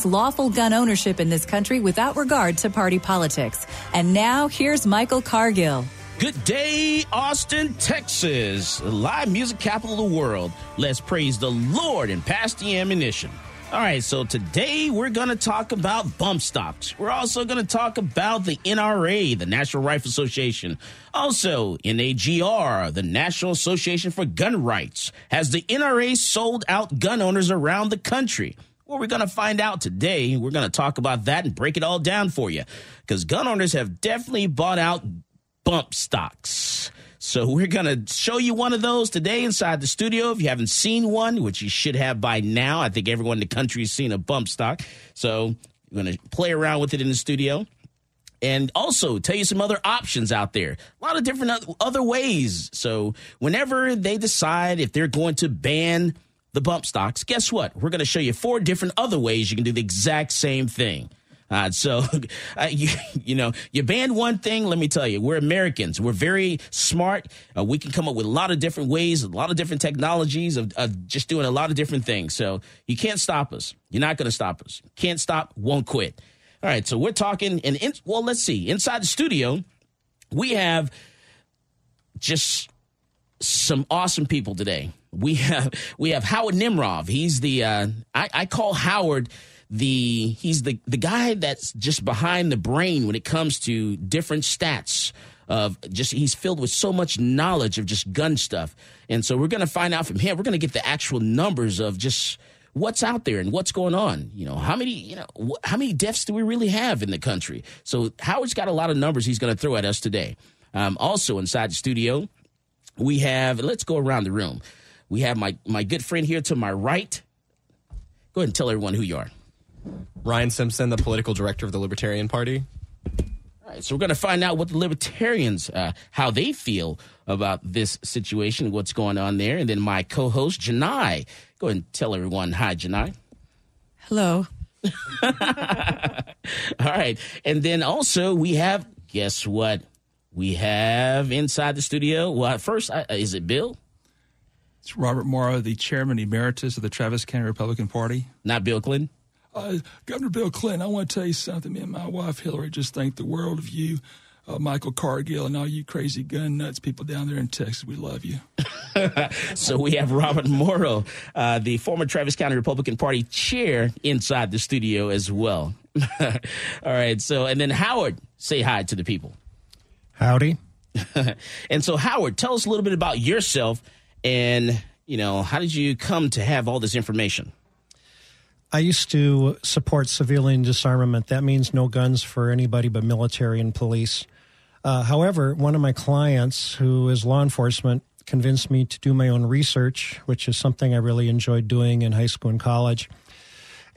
lawful gun ownership in this country without regard to party politics. And now, here's Michael Cargill. Good day, Austin, Texas, the live music capital of the world. Let's praise the Lord and pass the ammunition. All right, so today we're going to talk about bump stocks. We're also going to talk about the NRA, the National Rifle Association. Also, NAGR, the National Association for Gun Rights, has the NRA sold out gun owners around the country. Well, we're going to find out today. We're going to talk about that and break it all down for you because gun owners have definitely bought out bump stocks. So we're going to show you one of those today inside the studio. If you haven't seen one, which you should have by now, I think everyone in the country has seen a bump stock. So we're going to play around with it in the studio and also tell you some other options out there. A lot of different other ways. So whenever they decide if they're going to ban the bump stocks, guess what? We're going to show you four different other ways you can do the exact same thing. Uh, so, uh, you, you know, you ban one thing. Let me tell you, we're Americans. We're very smart. Uh, we can come up with a lot of different ways, a lot of different technologies of, of just doing a lot of different things. So you can't stop us. You're not going to stop us. Can't stop, won't quit. All right. So we're talking, and in, well, let's see. Inside the studio, we have just some awesome people today. We have we have Howard Nimrov. He's the uh, I, I call Howard the he's the the guy that's just behind the brain when it comes to different stats of just he's filled with so much knowledge of just gun stuff. And so we're going to find out from him. We're going to get the actual numbers of just what's out there and what's going on. You know, how many, you know, wh- how many deaths do we really have in the country? So Howard's got a lot of numbers he's going to throw at us today. Um, also inside the studio, we have, let's go around the room. We have my, my good friend here to my right. Go ahead and tell everyone who you are. Ryan Simpson, the political director of the Libertarian Party. All right, so we're going to find out what the libertarians, uh, how they feel about this situation, what's going on there. And then my co-host, Janai. Go ahead and tell everyone hi, Janai. Hello. All right. And then also we have, guess what? We have inside the studio. Well, first, uh, is it Bill? It's Robert Morrow, the chairman emeritus of the Travis County Republican Party. Not Bill Clinton? Uh, Governor Bill Clinton, I want to tell you something. Me and my wife Hillary just think the world of you, uh, Michael Cargill, and all you crazy gun nuts people down there in Texas. We love you. so we have Robert Morrow, uh, the former Travis County Republican Party chair, inside the studio as well. all right. So, and then Howard, say hi to the people. Howdy. and so, Howard, tell us a little bit about yourself and, you know, how did you come to have all this information? I used to support civilian disarmament. That means no guns for anybody but military and police. Uh, however, one of my clients, who is law enforcement, convinced me to do my own research, which is something I really enjoyed doing in high school and college.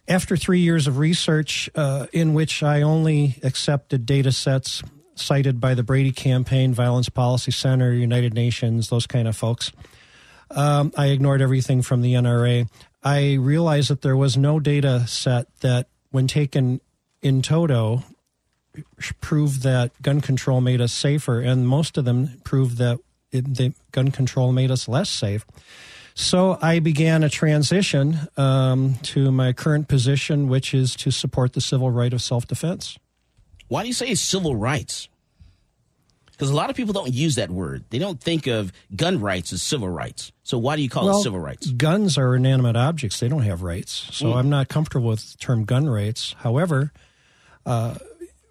After three years of research, uh, in which I only accepted data sets cited by the Brady Campaign, Violence Policy Center, United Nations, those kind of folks, um, I ignored everything from the NRA. I realized that there was no data set that, when taken in toto, proved that gun control made us safer, and most of them proved that it, the gun control made us less safe. So I began a transition um, to my current position, which is to support the civil right of self defense. Why do you say civil rights? Because a lot of people don't use that word. They don't think of gun rights as civil rights. So why do you call well, it civil rights? Guns are inanimate objects. They don't have rights. So Mm. I'm not comfortable with the term gun rights. However, uh,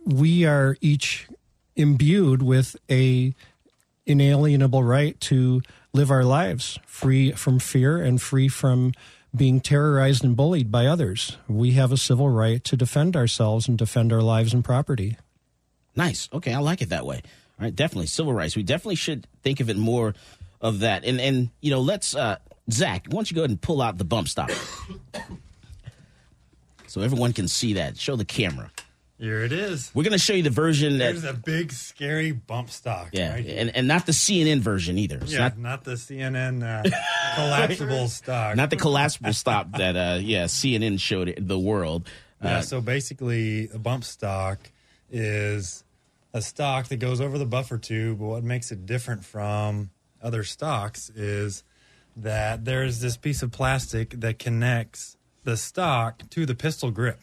we are each imbued with a inalienable right to live our lives free from fear and free from being terrorized and bullied by others. We have a civil right to defend ourselves and defend our lives and property. Nice. Okay, I like it that way. All right, definitely civil rights. We definitely should think of it more of that. And and you know, let's uh Zach, why don't you go ahead and pull out the bump stock, so everyone can see that. Show the camera. Here it is. We're gonna show you the version that There's a big, scary bump stock. yeah, right and and not the CNN version either. It's yeah, not not, the CNN uh, collapsible stock. not the collapsible stop that uh yeah CNN showed it, the world. Yeah, Uh, so basically, a bump stock is a stock that goes over the buffer tube. But what makes it different from other stocks is that there's this piece of plastic that connects the stock to the pistol grip.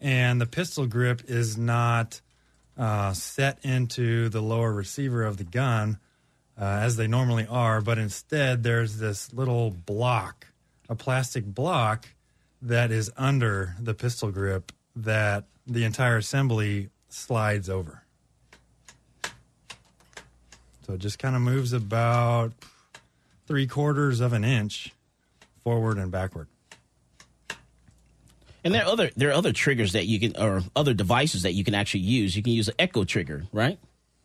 And the pistol grip is not uh, set into the lower receiver of the gun uh, as they normally are, but instead there's this little block, a plastic block that is under the pistol grip that the entire assembly slides over. So it just kind of moves about three quarters of an inch forward and backward. And there are other there are other triggers that you can or other devices that you can actually use. You can use an echo trigger, right?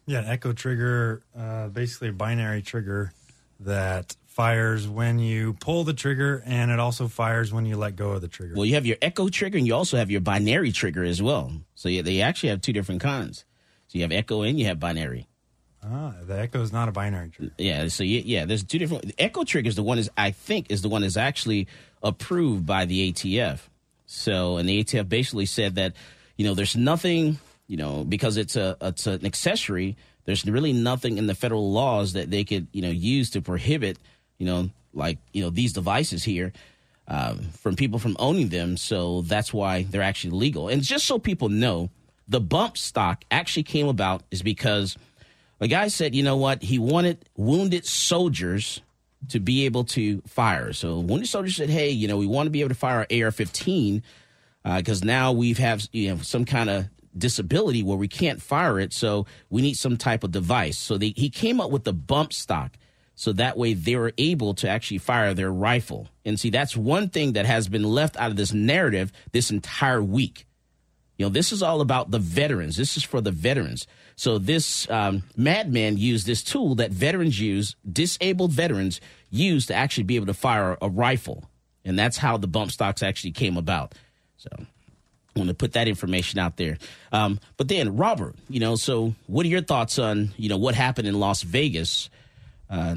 Yeah, an echo trigger, uh, basically a binary trigger that fires when you pull the trigger and it also fires when you let go of the trigger. Well, you have your echo trigger and you also have your binary trigger as well. So yeah, they actually have two different kinds. So you have echo and you have binary. ah, the echo is not a binary trigger. Yeah, so yeah, yeah there's two different. The echo trigger is the one is I think is the one is actually approved by the ATF. So and the ATF basically said that you know there's nothing you know because it's a it's an accessory. There's really nothing in the federal laws that they could you know use to prohibit you know like you know these devices here um, from people from owning them. So that's why they're actually legal. And just so people know, the bump stock actually came about is because a guy said, you know what, he wanted wounded soldiers to be able to fire. So wounded soldiers said, hey, you know, we want to be able to fire our AR-15 because uh, now we've have you know some kind of disability where we can't fire it, so we need some type of device. So they, he came up with the bump stock, so that way they were able to actually fire their rifle. And see, that's one thing that has been left out of this narrative this entire week. You know, this is all about the veterans. This is for the veterans. So this um, madman used this tool that veterans use, disabled veterans use to actually be able to fire a rifle, and that's how the bump stocks actually came about. So I want to put that information out there. Um, but then, Robert, you know, so what are your thoughts on you know what happened in Las Vegas? Uh,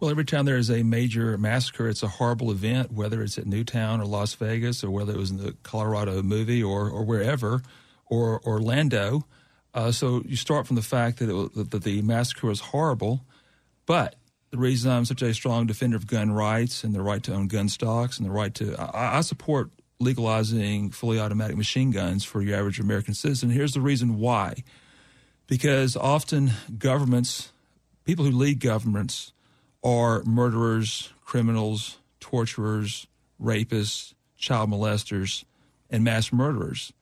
Well, every time there is a major massacre, it's a horrible event, whether it's at Newtown or Las Vegas or whether it was in the Colorado movie or, or wherever or Orlando. Uh, so you start from the fact that, it, that the massacre was horrible, but the reason I'm such a strong defender of gun rights and the right to own gun stocks and the right to I, I support legalizing fully automatic machine guns for your average American citizen. Here's the reason why: because often governments, people who lead governments, are murderers, criminals, torturers, rapists, child molesters, and mass murderers.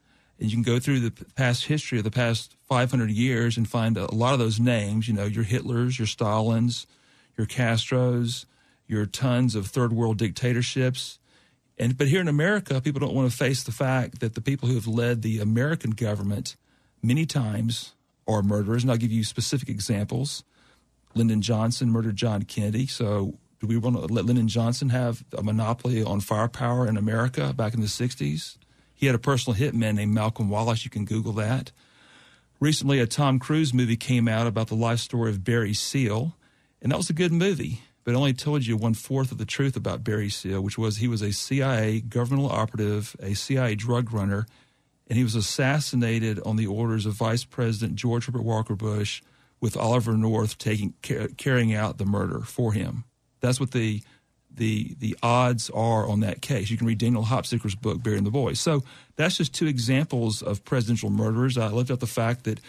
And you can go through the past history of the past 500 years and find a lot of those names. You know, your Hitlers, your Stalins, your Castros, your tons of third world dictatorships. And but here in America, people don't want to face the fact that the people who have led the American government many times are murderers. And I'll give you specific examples. Lyndon Johnson murdered John Kennedy. So, do we want to let Lyndon Johnson have a monopoly on firepower in America back in the 60s? He had a personal hitman named Malcolm Wallace. You can Google that. Recently, a Tom Cruise movie came out about the life story of Barry Seal, and that was a good movie, but only told you one fourth of the truth about Barry Seal, which was he was a CIA governmental operative, a CIA drug runner, and he was assassinated on the orders of Vice President George Herbert Walker Bush, with Oliver North taking ca- carrying out the murder for him. That's what the the the odds are on that case. You can read Daniel Hopsicker's book, Barry and the Boys. So that's just two examples of presidential murderers. I left out the fact that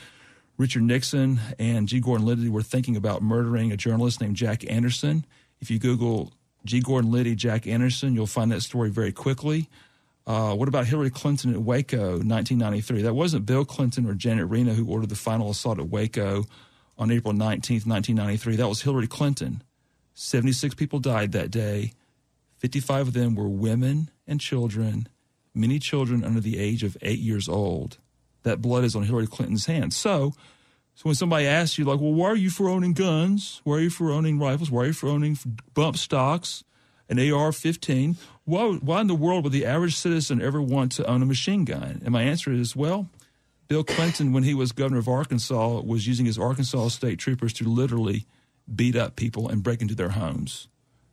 Richard Nixon and G. Gordon Liddy were thinking about murdering a journalist named Jack Anderson. If you Google G. Gordon Liddy, Jack Anderson, you'll find that story very quickly. Uh, what about Hillary Clinton at Waco, 1993? That wasn't Bill Clinton or Janet Reno who ordered the final assault at Waco on April 19th, 1993. That was Hillary Clinton. 76 people died that day. 55 of them were women and children, many children under the age of eight years old. That blood is on Hillary Clinton's hands. So, so when somebody asks you, like, well, why are you for owning guns? Why are you for owning rifles? Why are you for owning bump stocks, an AR 15? Why, why in the world would the average citizen ever want to own a machine gun? And my answer is, well, Bill Clinton, when he was governor of Arkansas, was using his Arkansas state troopers to literally beat up people and break into their homes.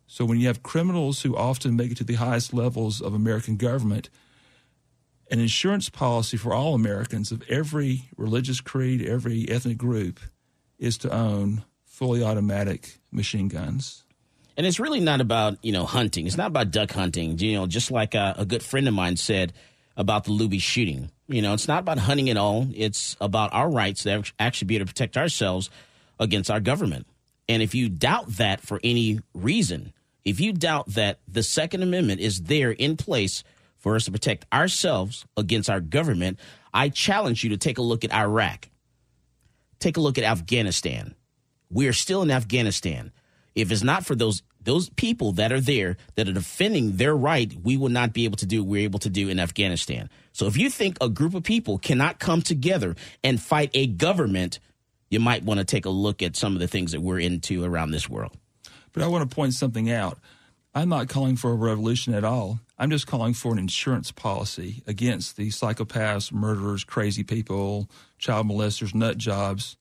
So when you have criminals who often make it to the highest levels of American government, an insurance policy for all Americans of every religious creed, every ethnic group, is to own fully automatic machine guns. And it's really not about, you know, hunting. It's not about duck hunting. You know, just like a, a good friend of mine said about the Luby shooting. You know, it's not about hunting at all. It's about our rights to actually be able to protect ourselves against our government. And if you doubt that for any reason, if you doubt that the Second Amendment is there in place for us to protect ourselves against our government, I challenge you to take a look at Iraq. Take a look at Afghanistan. We are still in Afghanistan. If it's not for those those people that are there that are defending their right, we will not be able to do what we're able to do in Afghanistan. So if you think a group of people cannot come together and fight a government, you might want to take a look at some of the things that we're into around this world. But I want to point something out. I'm not calling for a revolution at all. I'm just calling for an insurance policy against the psychopaths, murderers, crazy people, child molesters, nut jobs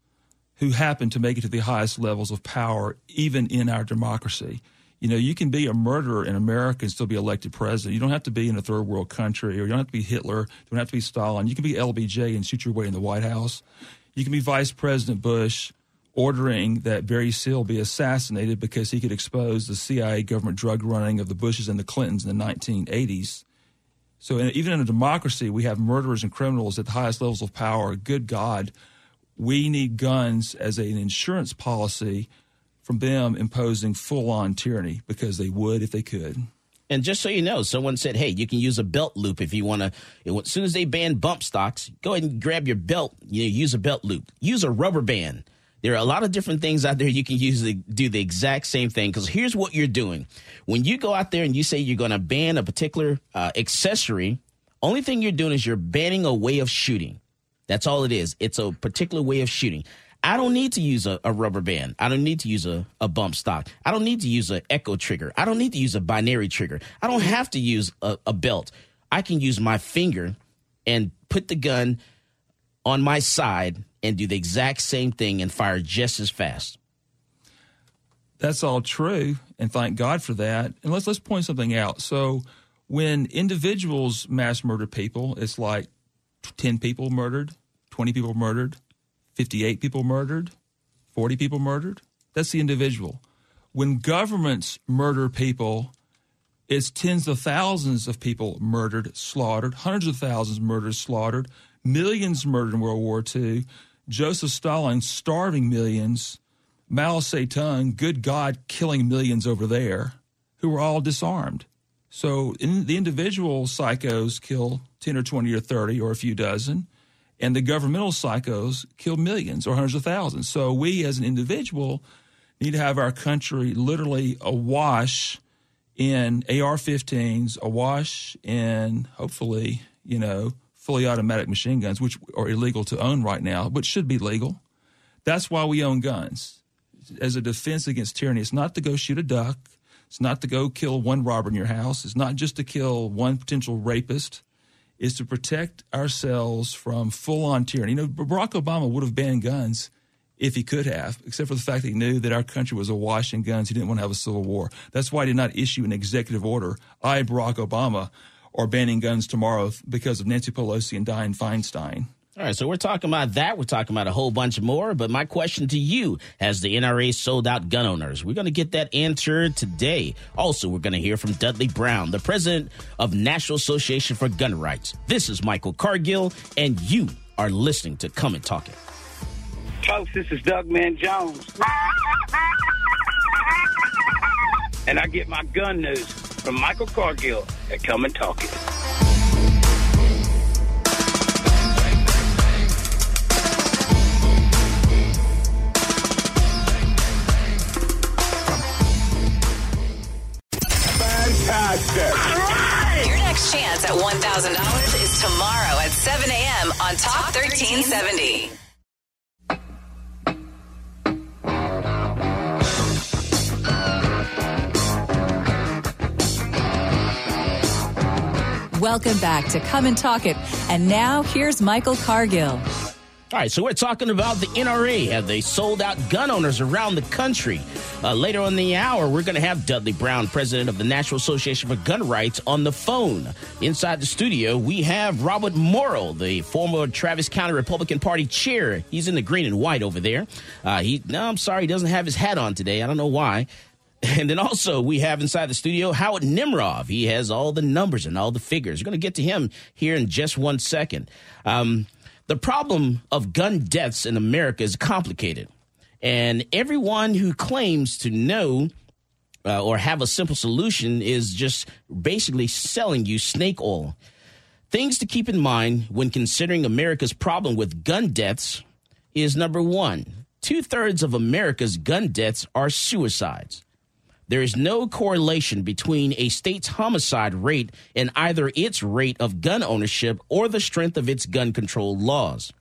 who happen to make it to the highest levels of power, even in our democracy. You know, you can be a murderer in America and still be elected president. You don't have to be in a third world country, or you don't have to be Hitler, you don't have to be Stalin. You can be LBJ and shoot your way in the White House. You can be Vice President Bush ordering that Barry Seal be assassinated because he could expose the CIA government drug running of the Bushes and the Clintons in the 1980s. So in, even in a democracy, we have murderers and criminals at the highest levels of power. Good God, we need guns as an insurance policy from them imposing full on tyranny because they would if they could. And just so you know, someone said, hey, you can use a belt loop if you want to. As soon as they ban bump stocks, go ahead and grab your belt. You know, use a belt loop. Use a rubber band. There are a lot of different things out there you can use to do the exact same thing. Because here's what you're doing: when you go out there and you say you're going to ban a particular uh, accessory, only thing you're doing is you're banning a way of shooting. That's all it is. It's a particular way of shooting. I don't need to use a, a, rubber band. I don't need to use a, a bump stock. I don't need to use an echo trigger. I don't need to use a binary trigger. I don't have to use a, a belt. I can use my finger and put the gun on my side and do the exact same thing and fire just as fast. That's all true, and thank God for that. And let's let's point something out. So, when individuals mass murder people, it's like ten people murdered, twenty people murdered, fifty-eight people murdered, forty people murdered. That's the individual. When governments murder people, it's tens of thousands of people murdered, slaughtered, hundreds of thousands murdered, slaughtered, millions murdered in World War II. Joseph Stalin starving millions, Mao Zedong, good God, killing millions over there, who were all disarmed. So in, the individual psychos kill 10 or 20 or 30 or a few dozen, and the governmental psychos kill millions or hundreds of thousands. So we as an individual need to have our country literally awash in AR 15s, awash in hopefully, you know, fully automatic machine guns, which are illegal to own right now, but should be legal. That's why we own guns as a defense against tyranny. It's not to go shoot a duck. It's not to go kill one robber in your house. It's not just to kill one potential rapist. It's to protect ourselves from full on tyranny. You know, Barack Obama would have banned guns if he could have, except for the fact that he knew that our country was awash in guns. He didn't want to have a civil war. That's why he did not issue an executive order. I, Barack Obama, or banning guns tomorrow because of Nancy Pelosi and Dianne Feinstein. All right, so we're talking about that. We're talking about a whole bunch more. But my question to you has the NRA sold out gun owners? We're going to get that answer today. Also, we're going to hear from Dudley Brown, the president of National Association for Gun Rights. This is Michael Cargill, and you are listening to Come and Talk It. folks. This is Doug Man Jones. And I get my gun news from Michael Cargill at Come and Talk It. Fantastic. Your next chance at $1,000 is tomorrow at 7 a.m. on Talk 1370. Welcome back to Come and Talk It. And now here's Michael Cargill. All right, so we're talking about the NRA. Have they sold out gun owners around the country? Uh, later on in the hour, we're going to have Dudley Brown, president of the National Association for Gun Rights, on the phone. Inside the studio, we have Robert Morrow, the former Travis County Republican Party chair. He's in the green and white over there. Uh, he, no, I'm sorry, he doesn't have his hat on today. I don't know why. And then also we have inside the studio Howard Nimrov. He has all the numbers and all the figures. We're going to get to him here in just one second. Um, the problem of gun deaths in America is complicated. And everyone who claims to know uh, or have a simple solution is just basically selling you snake oil. Things to keep in mind when considering America's problem with gun deaths is number one, two thirds of America's gun deaths are suicides. There is no correlation between a state's homicide rate and either its rate of gun ownership or the strength of its gun control laws.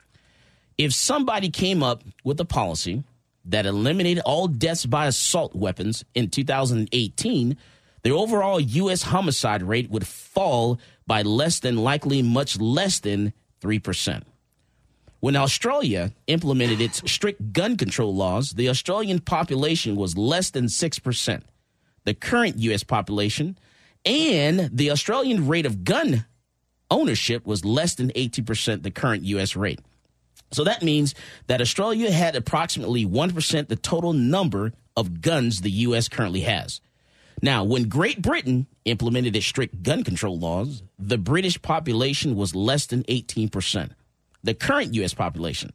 If somebody came up with a policy that eliminated all deaths by assault weapons in 2018, the overall U.S. homicide rate would fall by less than likely much less than 3%. When Australia implemented its strict gun control laws, the Australian population was less than 6% the current U.S. population, and the Australian rate of gun ownership was less than 80% the current U.S. rate. So that means that Australia had approximately 1% the total number of guns the U.S. currently has. Now, when Great Britain implemented its strict gun control laws, the British population was less than 18%. The current U.S. population,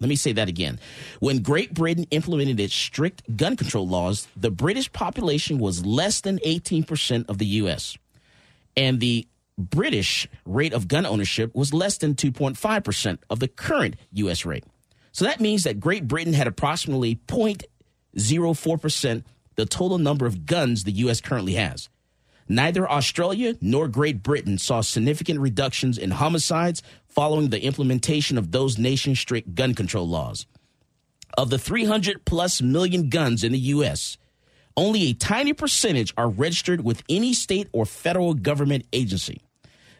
let me say that again. When Great Britain implemented its strict gun control laws, the British population was less than 18% of the U.S. And the British rate of gun ownership was less than 2.5% of the current U.S. rate. So that means that Great Britain had approximately 0.04% the total number of guns the U.S. currently has. Neither Australia nor Great Britain saw significant reductions in homicides following the implementation of those nation strict gun control laws. Of the 300 plus million guns in the U.S., only a tiny percentage are registered with any state or federal government agency.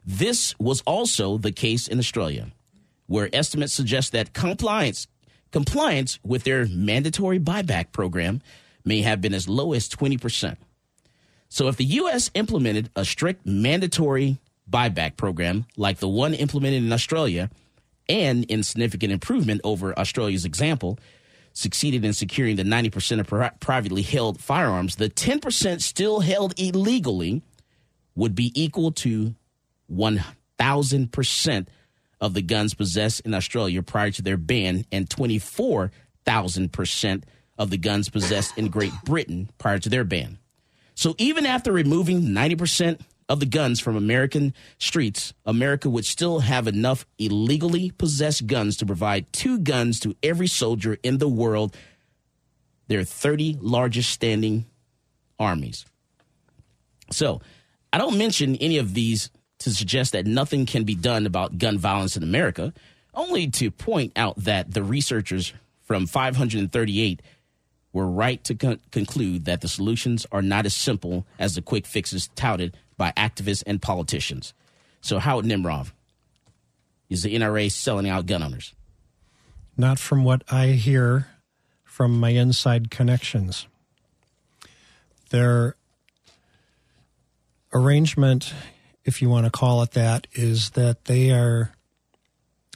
This was also the case in Australia, where estimates suggest that compliance compliance with their mandatory buyback program may have been as low as 20%. So if the US implemented a strict mandatory buyback program like the one implemented in Australia and in significant improvement over Australia's example, succeeded in securing the 90% of pri- privately held firearms, the 10% still held illegally would be equal to 1,000% of the guns possessed in Australia prior to their ban and 24,000% of the guns possessed in Great Britain prior to their ban. So even after removing 90% of the guns from American streets, America would still have enough illegally possessed guns to provide two guns to every soldier in the world. their 30 largest standing armies. So I don't mention any of these to suggest that nothing can be done about gun violence in America, only to point out that the researchers from 538 were right to con- conclude that the solutions are not as simple as the quick fixes touted by activists and politicians. So, Howard Nimrov, is the NRA selling out gun owners? Not from what I hear from my inside connections. Their arrangement, if you want to call it that, is that they are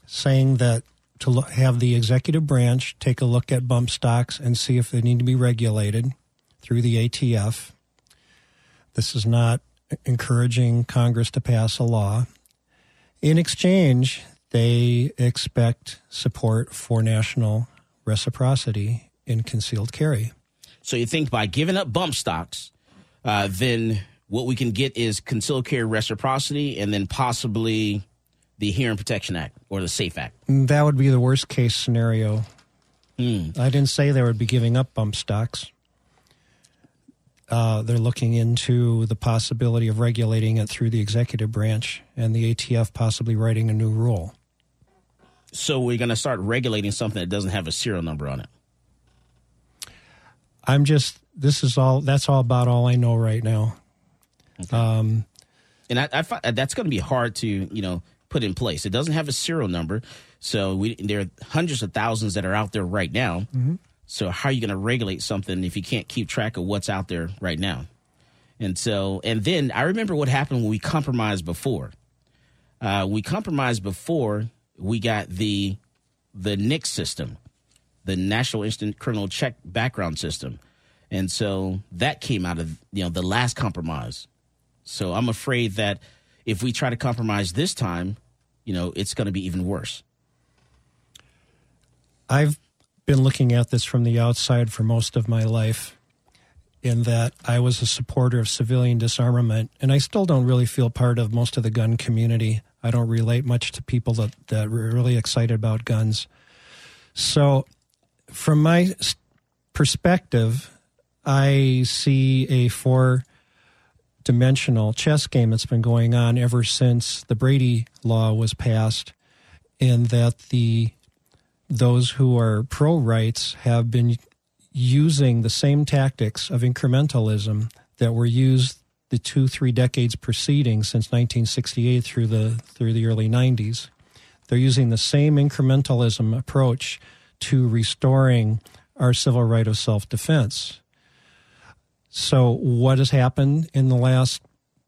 saying that to have the executive branch take a look at bump stocks and see if they need to be regulated through the ATF. This is not encouraging Congress to pass a law. In exchange, they expect support for national reciprocity in concealed carry. So you think by giving up bump stocks, uh, then what we can get is concealed carry reciprocity and then possibly the Hearing Protection Act or the SAFE Act. That would be the worst case scenario. I didn't say they would be giving up bump stocks. Uh, they're looking into the possibility of regulating it through the executive branch and the ATF possibly writing a new rule. So we're going to start regulating something that doesn't have a serial number on it. I'm just, this is all, that's all about all I know right now. Um, And I, I that's going to be hard to you know put in place. It doesn't have a serial number, so we there are hundreds of thousands that are out there right now. So how are you going to regulate something if you can't keep track of what's out there right now? And so, and then I remember what happened when we compromised before. Uh, we compromised before we got the the NICS system, the National Instant Criminal Check Background System, and so that came out of you know the last compromise. So I'm afraid that if we try to compromise this time, you know, it's going to be even worse. I've been looking at this from the outside for most of my life, in that I was a supporter of civilian disarmament, and I still don't really feel part of most of the gun community. I don't relate much to people that, that are really excited about guns. So, from my perspective, I see a four dimensional chess game that's been going on ever since the Brady law was passed, in that the those who are pro rights have been using the same tactics of incrementalism that were used the two three decades preceding since 1968 through the through the early 90s they're using the same incrementalism approach to restoring our civil right of self-defense so what has happened in the last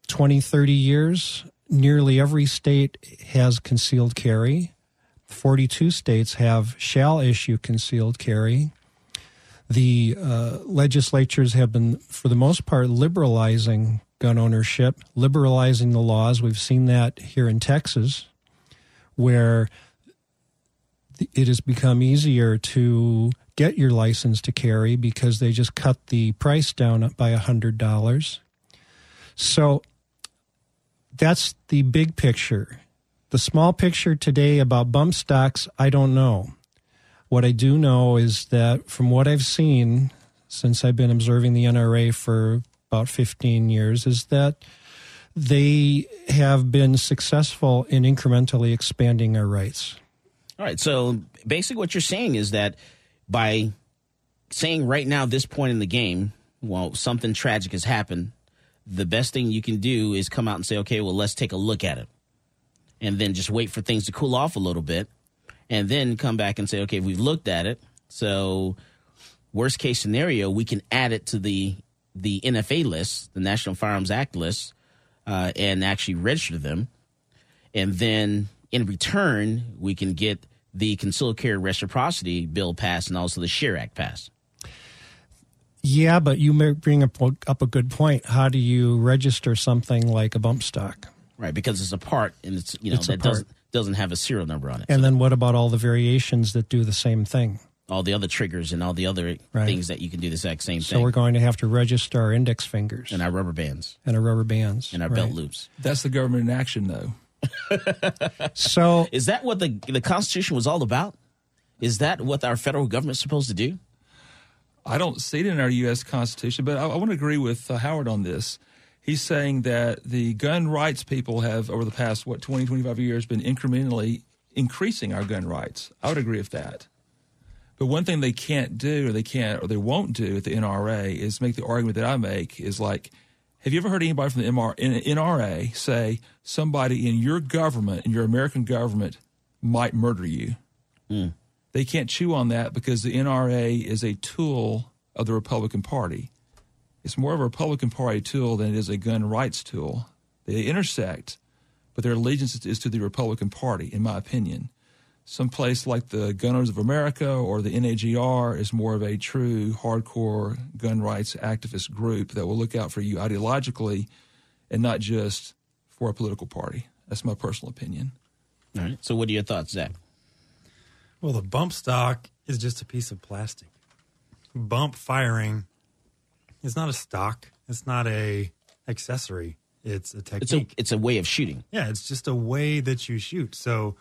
20 30 years nearly every state has concealed carry 42 states have shall issue concealed carry. The uh, legislatures have been, for the most part, liberalizing gun ownership, liberalizing the laws. We've seen that here in Texas, where it has become easier to get your license to carry because they just cut the price down by $100. So that's the big picture. The small picture today about bump stocks, I don't know. What I do know is that from what I've seen since I've been observing the NRA for about 15 years, is that they have been successful in incrementally expanding our rights. All right. So basically, what you're saying is that by saying right now, this point in the game, well, something tragic has happened, the best thing you can do is come out and say, okay, well, let's take a look at it. And then just wait for things to cool off a little bit. And then come back and say, okay, we've looked at it. So, worst case scenario, we can add it to the the NFA list, the National Firearms Act list, uh, and actually register them. And then in return, we can get the concealed carry reciprocity bill passed and also the Share Act passed. Yeah, but you may bring up, up a good point. How do you register something like a bump stock? Right, because it's a part and it's you know It's that part. doesn't doesn't have a serial number on it. And So then what about all the variations that do the same thing? all the other triggers and all the other Right. things that you can do the exact same So thing. So we're going to have to register our index fingers and our rubber bands and our rubber bands and our right. belt loops. That's the government in action, though. So Is that what the the Constitution was all about? Is that what our federal government's supposed to do? I don't see it in our U.S. Constitution, but I, I want to agree with uh, Howard on this. He's saying that the gun rights people have, over the past, what, 20, 25 years, been incrementally increasing our gun rights. I would agree with that. But one thing they can't do, or they can't, or they won't do at the NRA is make the argument that I make is like, have you ever heard anybody from the MR, NRA say somebody in your government, in your American government, might murder you? Hmm. They can't chew on that because the NRA is a tool of the Republican Party. It's more of a Republican Party tool than it is a gun rights tool. They intersect, but their allegiance is to the Republican Party, in my opinion. Some place like the Gun Owners of America or the NAGR is more of a true hardcore gun rights activist group that will look out for you ideologically and not just for a political party. That's my personal opinion. All right. So, what are your thoughts, Zach? Well, the bump stock is just a piece of plastic. Bump firing is not a stock. It's not a accessory. It's a It's a technique. it's a way of shooting. yeah, it's just a way that you shoot. So,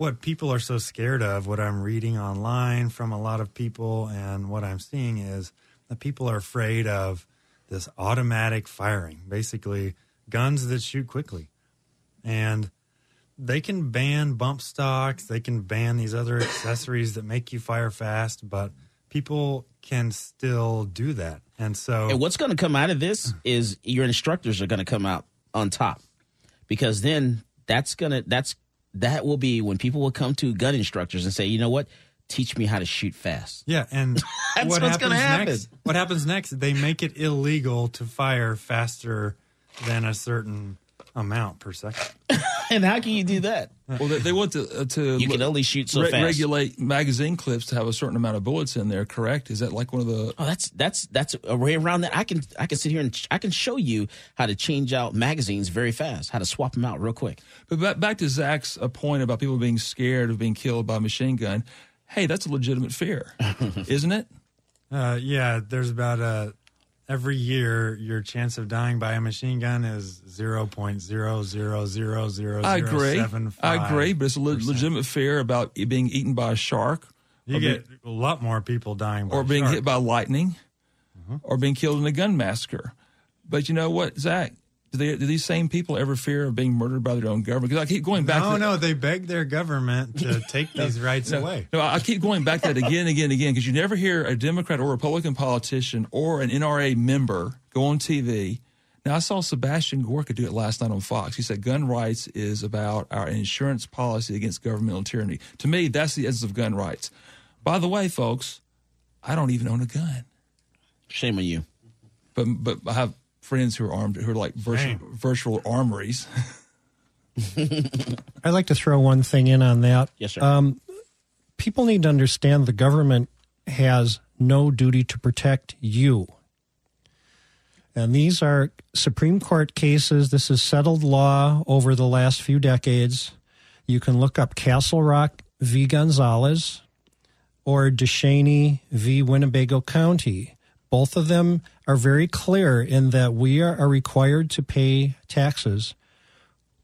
what people are so scared of, what I'm reading online from a lot of people, and what I'm seeing is that people are afraid of this automatic firing, basically guns that shoot quickly. And they can ban bump stocks, they can ban these other accessories that make you fire fast, but people can still do that. And so, And what's going to come out of this is your instructors are going to come out on top because then that's going to that's that will be when people will come to gun instructors and say, "You know what? Teach me how to shoot fast." Yeah, and That's what what's happens happen. next? What happens next? They make it illegal to fire faster than a certain amount per second. And how can you do that? Well, they, they want to uh, to You can only shoot so re- fast. regulate magazine clips to have a certain amount of bullets in there. Correct? Is that like one of the? Oh, that's that's that's a way around that. I can I can sit here and ch- I can show you how to change out magazines very fast, how to swap them out real quick. But back, back to Zach's uh, point about people being scared of being killed by a machine gun. Hey, that's a legitimate fear, isn't it? Uh, yeah, there's about a every year your chance of dying by a machine gun is zero point zero zero zero zero I zero agree. I agree, but it's a le- legitimate fear about it being eaten by a shark, You get a lot more people dying by or being shark. hit by lightning, Mm-hmm. or being killed in a gun massacre. But you know what, Zach? Do, they, do these same people ever fear of being murdered by their own government? Because I keep going back. No, to no, they beg their government to take these rights No, away. No, I keep going back to that again and again and again because you never hear a Democrat or Republican politician or an NRA member go on TV. Now, I saw Sebastian Gorka do it last night on Fox. He said gun rights is about our insurance policy against governmental tyranny. To me, that's the essence of gun rights. By the way, folks, I don't even own a gun, Shame on you. but but I have friends who are armed who are like virtual, virtual armories. I'd like to throw one thing in on that. Yes, sir. Um, people need to understand the government has no duty to protect you. And these are Supreme Court cases. This is settled law over the last few decades. You can look up Castle Rock v. Gonzales or DeShaney v. Winnebago County. Both of them are very clear in that we are, are required to pay taxes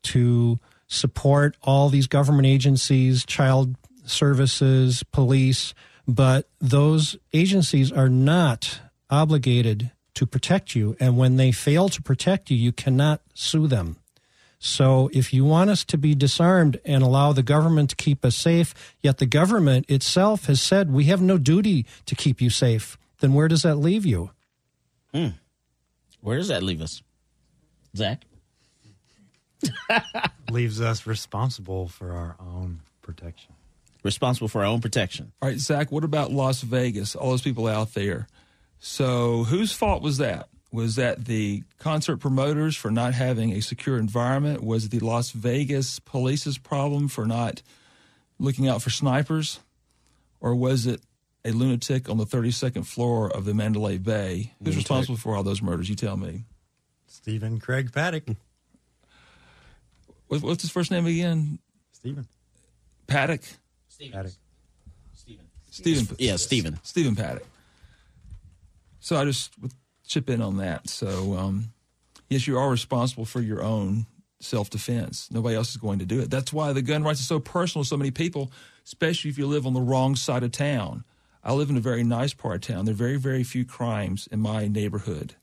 to support all these government agencies, child services, police, but those agencies are not obligated to protect you. And when they fail to protect you, you cannot sue them. So if you want us to be disarmed and allow the government to keep us safe, yet the government itself has said we have no duty to keep you safe, then where does that leave you? Hmm. Where does that leave us, Zach? Leaves us responsible for our own protection. Responsible for our own protection. All right, Zach, what about Las Vegas? All those people out there. So, whose fault was that? Was that the concert promoters for not having a secure environment? Was it the Las Vegas police's problem for not looking out for snipers? Or was it a lunatic on the 32nd floor of the Mandalay Bay? Who's responsible for all those murders? You tell me. Stephen Craig Paddock. What- What's his first name again? Stephen Paddock? Paddock. Stephen. Yeah, Stephen. Stephen Paddock. So I just would chip in on that. So um, yes, you are responsible for your own self defense. Nobody else is going to do it. That's why the gun rights are so personal to so many people, especially if you live on the wrong side of town. I live in a very nice part of town. There are very, very few crimes in my neighborhood.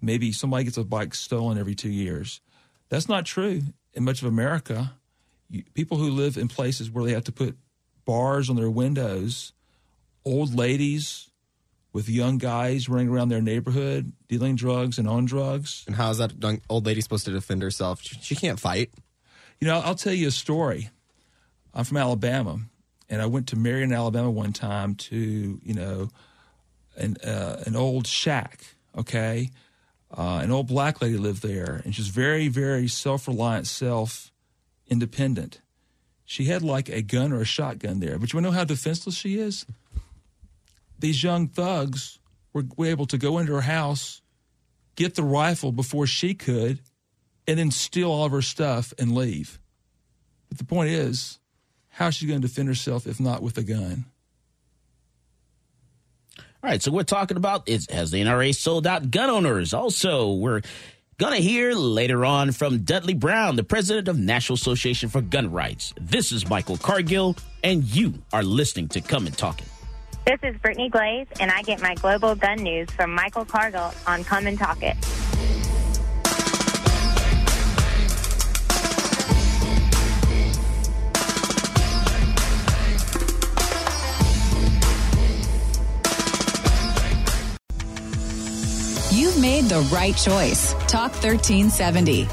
Maybe somebody gets a bike stolen every two years. That's not true in much of America. You, people who live in places where they have to put bars on their windows, old ladies with young guys running around their neighborhood dealing drugs and on drugs. And how is that old lady supposed to defend herself? She, she can't fight. You know, I'll tell you a story. I'm from Alabama, and I went to Marion, Alabama one time to, you know, an uh, an old shack. Okay, uh, an old black lady lived there, and she's very, very self reliant, self independent. She had like a gun or a shotgun there, but you want to know how defenseless she is? These young thugs were, were able to go into her house, get the rifle before she could, and then steal all of her stuff and leave. But the point is, how is she going to defend herself if not with a gun? All right, so we're talking about is has the NRA sold out gun owners? Also, we're gonna hear later on from Dudley Brown, the president of National Association for Gun Rights. This is Michael Cargill, and you are listening to Come and Talk It. This is Brittany Glaze, and I get my global gun news from Michael Cargill on Come and Talk It. Made the right choice. Talk 1370.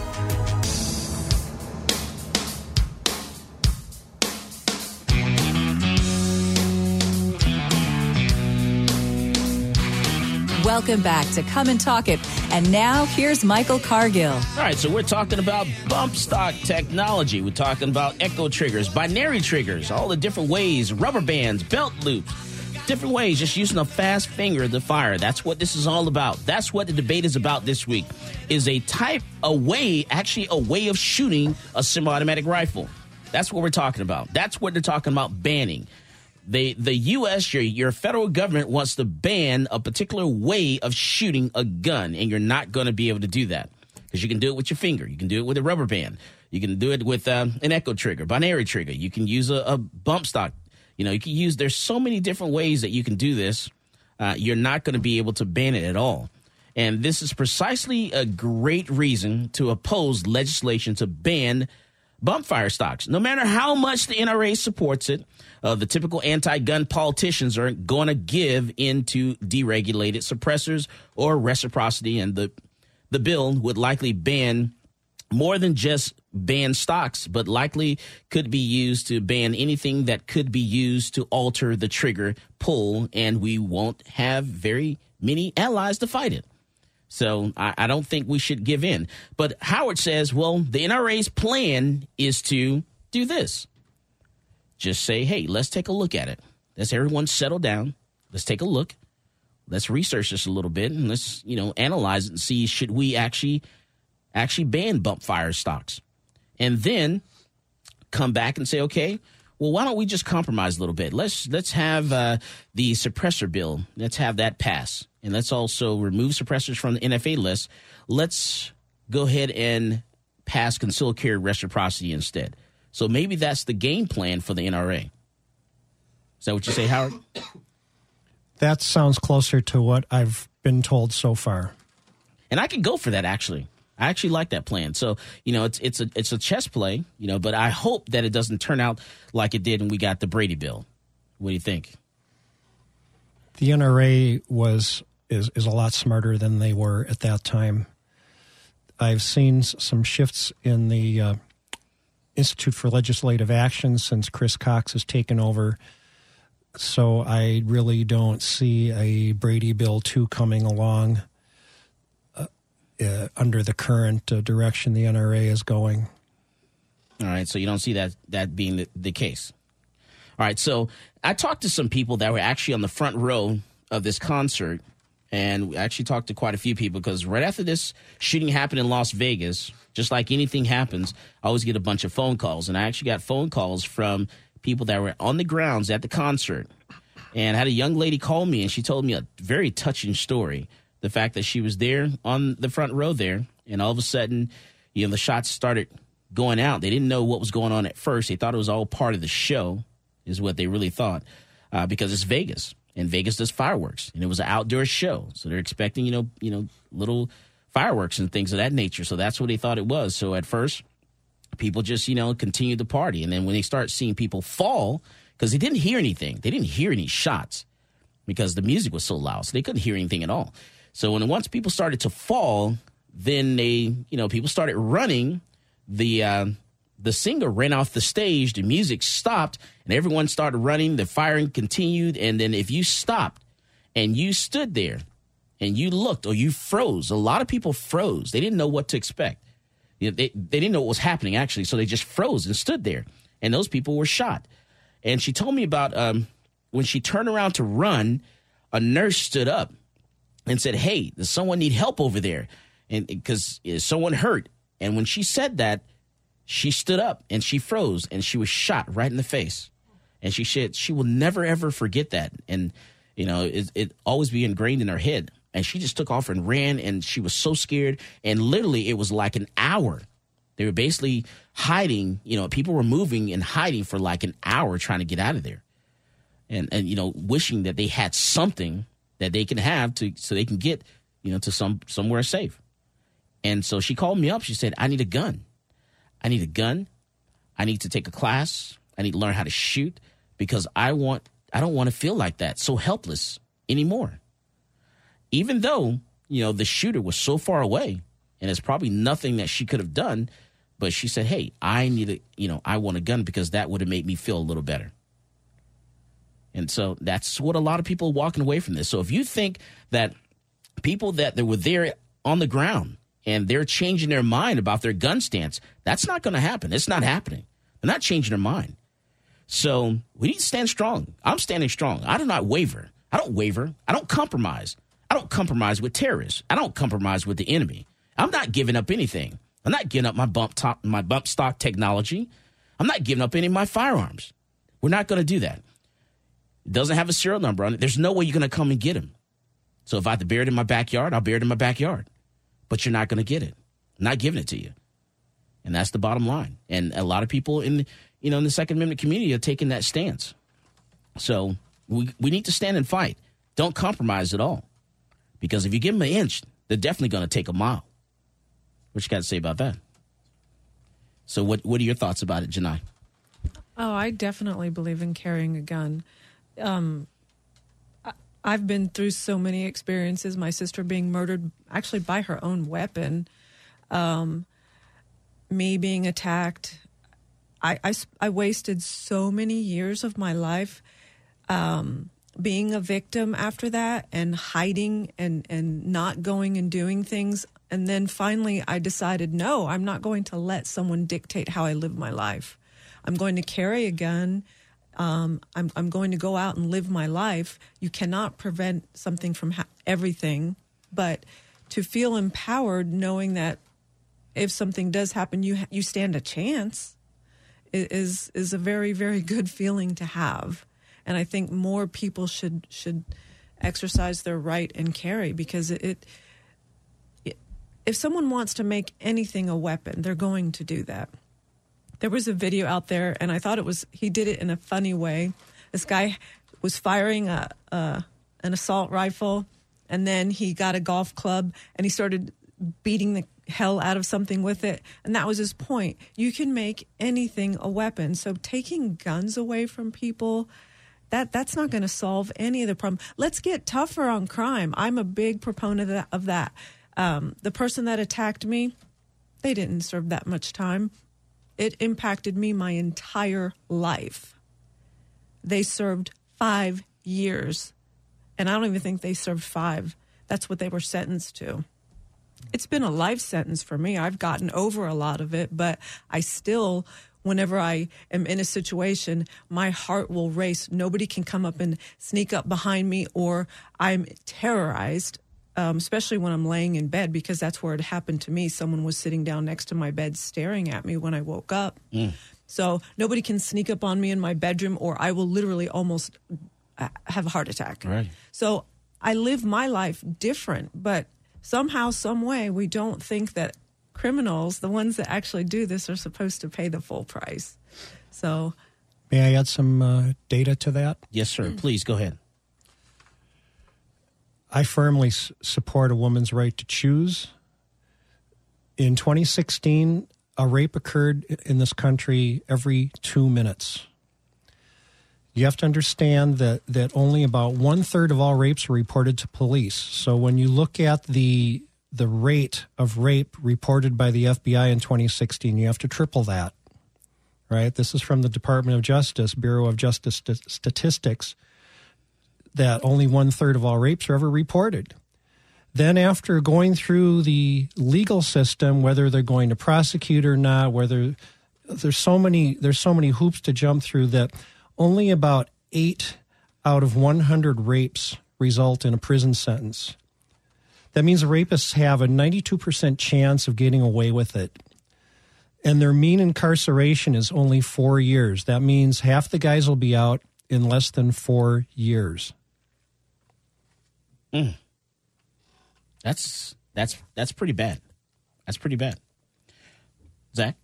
Welcome back to Come and Talk It. And now here's Michael Cargill. All right, so we're talking about bump stock technology. We're talking about echo triggers, binary triggers, all the different ways, rubber bands, belt loops, different ways, just using a fast finger to fire. That's what this is all about. That's what the debate is about this week. Is a type, a way, actually a way of shooting a semi-automatic rifle. That's what we're talking about. That's what they're talking about banning. The the U.S. your your federal government wants to ban a particular way of shooting a gun, and you're not going to be able to do that because you can do it with your finger, you can do it with a rubber band, you can do it with um, an echo trigger, binary trigger, you can use a, a, bump stock. You know, you can use. There's so many different ways that you can do this. Uh, you're not going to be able to ban it at all. And this is precisely a great reason to oppose legislation to ban bump fire stocks. No matter how much the NRA supports it, uh, the typical anti-gun politicians aren't going to give into deregulated suppressors or reciprocity, and the the bill would likely ban more than just ban stocks, but likely could be used to ban anything that could be used to alter the trigger pull, and we won't have very many allies to fight it. So I, I don't think we should give in. But Howard says, well, the NRA's plan is to do this just say, hey, let's take a look at it. Let's everyone settle down. Let's take a look. Let's research this a little bit and let's, you know, analyze it and see should we actually actually ban bump fire stocks. And then come back and say, okay, well, why don't we just compromise a little bit? Let's let's have uh, the suppressor bill. Let's have that pass, and let's also remove suppressors from the NFA list. Let's go ahead and pass concealed carry reciprocity instead. So maybe that's the game plan for the NRA. Is that what you say, Howard? That sounds closer to what I've been told so far. And I could go for that actually. I actually like that plan. So, you know, it's it's a it's a chess play, you know, but I hope that it doesn't turn out like it did when we got the Brady bill. What do you think? The NRA was is is a lot smarter than they were at that time. I've seen some shifts in the uh, Institute for Legislative Action since Chris Cox has taken over. So I really don't see a Brady Bill 2 coming along uh, under the current uh, direction the NRA is going. All right, so you don't see that that being the, the case. All right, so I talked to some people that were actually on the front row of this concert, and we actually talked to quite a few people because right after this shooting happened in Las Vegas, just like anything happens, I always get a bunch of phone calls. And I actually got phone calls from people that were on the grounds at the concert. And I had a young lady call me and she told me a very touching story. The fact that she was there on the front row there, and all of a sudden, you know, the shots started going out. They didn't know what was going on at first. They thought it was all part of the show, is what they really thought, uh, because it's Vegas and Vegas does fireworks, and it was an outdoor show, so they're expecting you know you know little fireworks and things of that nature. So that's what they thought it was. So at first, people just, you know, continued the party. And then when they start seeing people fall, because they didn't hear anything, they didn't hear any shots because the music was so loud. So they couldn't hear anything at all. So when once people started to fall, then they, you know, people started running. The uh, the singer ran off the stage. The music stopped, and everyone started running. The firing continued, and then if you stopped and you stood there and you looked or you froze. A lot of people froze. They didn't know what to expect. You know, they, they didn't know what was happening actually, so they just froze and stood there. And those people were shot. And she told me about um, when she turned around to run, a nurse stood up and said, "Hey, does someone need help over there?" And because eh, someone hurt. And when she said that, she stood up and she froze and she was shot right in the face. And she said she will never ever forget that. And You know, it, it always be ingrained in her head. And she just took off and ran, and she was so scared. And literally, it was like an hour. They were basically hiding. You know, people were moving and hiding for like an hour trying to get out of there, and and you know, wishing that they had something that they can have to so they can get you know to some somewhere safe. And so she called me up. She said, "I need a gun. I need a gun. I need to take a class. I need to learn how to shoot because I want I don't want to feel like that, so helpless anymore. Even though, you know, the shooter was so far away and it's probably nothing that she could have done, but she said, "Hey, I need a, you know, I want a gun because that would have made me feel a little better." And so that's what a lot of people are walking away from this. So if you think that people that, that were there on the ground and they're changing their mind about their gun stance, that's not going to happen. It's not happening. They're not changing their mind. So we need to stand strong. I'm standing strong. I do not waver. I don't waver. I don't compromise. I don't compromise with terrorists. I don't compromise with the enemy. I'm not giving up anything. I'm not giving up my bump top, my bump stock technology. I'm not giving up any of my firearms. We're not going to do that. It doesn't have a serial number on it. There's no way you're going to come and get him. So if I have to bury it in my backyard, I'll bury it in my backyard. But you're not going to get it. I'm not giving it to you. And that's the bottom line. And a lot of people in you know in the Second Amendment community are taking that stance. So we we need to stand and fight. Don't compromise at all. Because if you give them an inch, they're definitely going to take a mile. What you got to say about that? So what what are your thoughts about it, Janai? Oh, I definitely believe in carrying a gun. Um, I, I've been through so many experiences. My sister being murdered actually by her own weapon. Um, me being attacked. I, I, I wasted so many years of my life um, being a victim after that and hiding and, and not going and doing things. And then finally, I decided no, I'm not going to let someone dictate how I live my life. I'm going to carry a gun. Um, I'm, I'm going to go out and live my life. You cannot prevent something from ha- everything, but to feel empowered knowing that if something does happen, you you stand a chance. Is is a very very good feeling to have, and I think more people should should exercise their right and carry because it, it if someone wants to make anything a weapon, they're going to do that. There was a video out there, and I thought it was he did it in a funny way. This guy was firing a, a an assault rifle, and then he got a golf club and he started beating the hell out of something with it. And that was his point. You can make anything a weapon. So taking guns away from people, that that's not going to solve any of the problem. Let's get tougher on crime. I'm a big proponent of that. Um, the person that attacked me, they didn't serve that much time. It impacted me my entire life. They served five years, and I don't even think they served five. That's what they were sentenced to it's been a life sentence for me. I've gotten over a lot of it, but I still whenever I am in a situation, my heart will race. Nobody can come up and sneak up behind me, or I'm terrorized, um, especially when I'm laying in bed, because that's where it happened to me. Someone was sitting down next to my bed staring at me when I woke up. Mm. So nobody can sneak up on me in my bedroom, or I will literally almost uh, have a heart attack. Right. So I live my life different, but somehow, some way, we don't think that criminals, the ones that actually do this, are supposed to pay the full price. So, may I add some uh, data to that? Yes, sir. Please go ahead. I firmly s- support a woman's right to choose. In 2016, a rape occurred in this country every two minutes. You have to understand that, that only about one third of all rapes are reported to police. So when you look at the the rate of rape reported by the FBI in 2016, you have to triple that. Right? This is from the Department of Justice, Bureau of Justice St- Statistics, that only one third of all rapes are ever reported. Then, after going through the legal system, whether they're going to prosecute or not, whether there's so many there's so many hoops to jump through that only about eight out of 100 rapes result in a prison sentence. That means rapists have a 92% chance of getting away with it. And their mean incarceration is only four years. That means half the guys will be out in less than four years. That's that's that's pretty bad. That's pretty bad. Zach,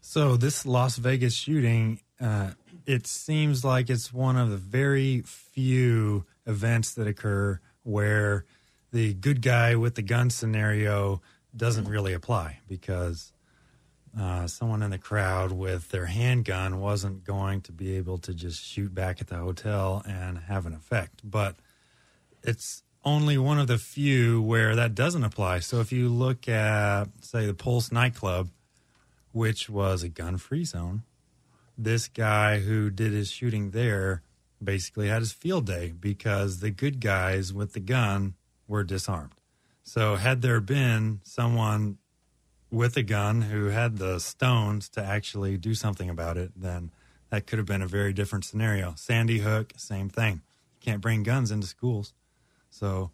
So this Las Vegas shooting, uh, it seems like it's one of the very few events that occur where the good guy with the gun scenario doesn't really apply because uh, someone in the crowd with their handgun wasn't going to be able to just shoot back at the hotel and have an effect. But it's only one of the few where that doesn't apply. So if you look at, say, the Pulse nightclub, which was a gun free zone, this guy who did his shooting there basically had his field day because the good guys with the gun were disarmed. So, had there been someone with a gun who had the stones to actually do something about it, then that could have been a very different scenario. Sandy Hook, same thing. You Can't bring guns into schools. So,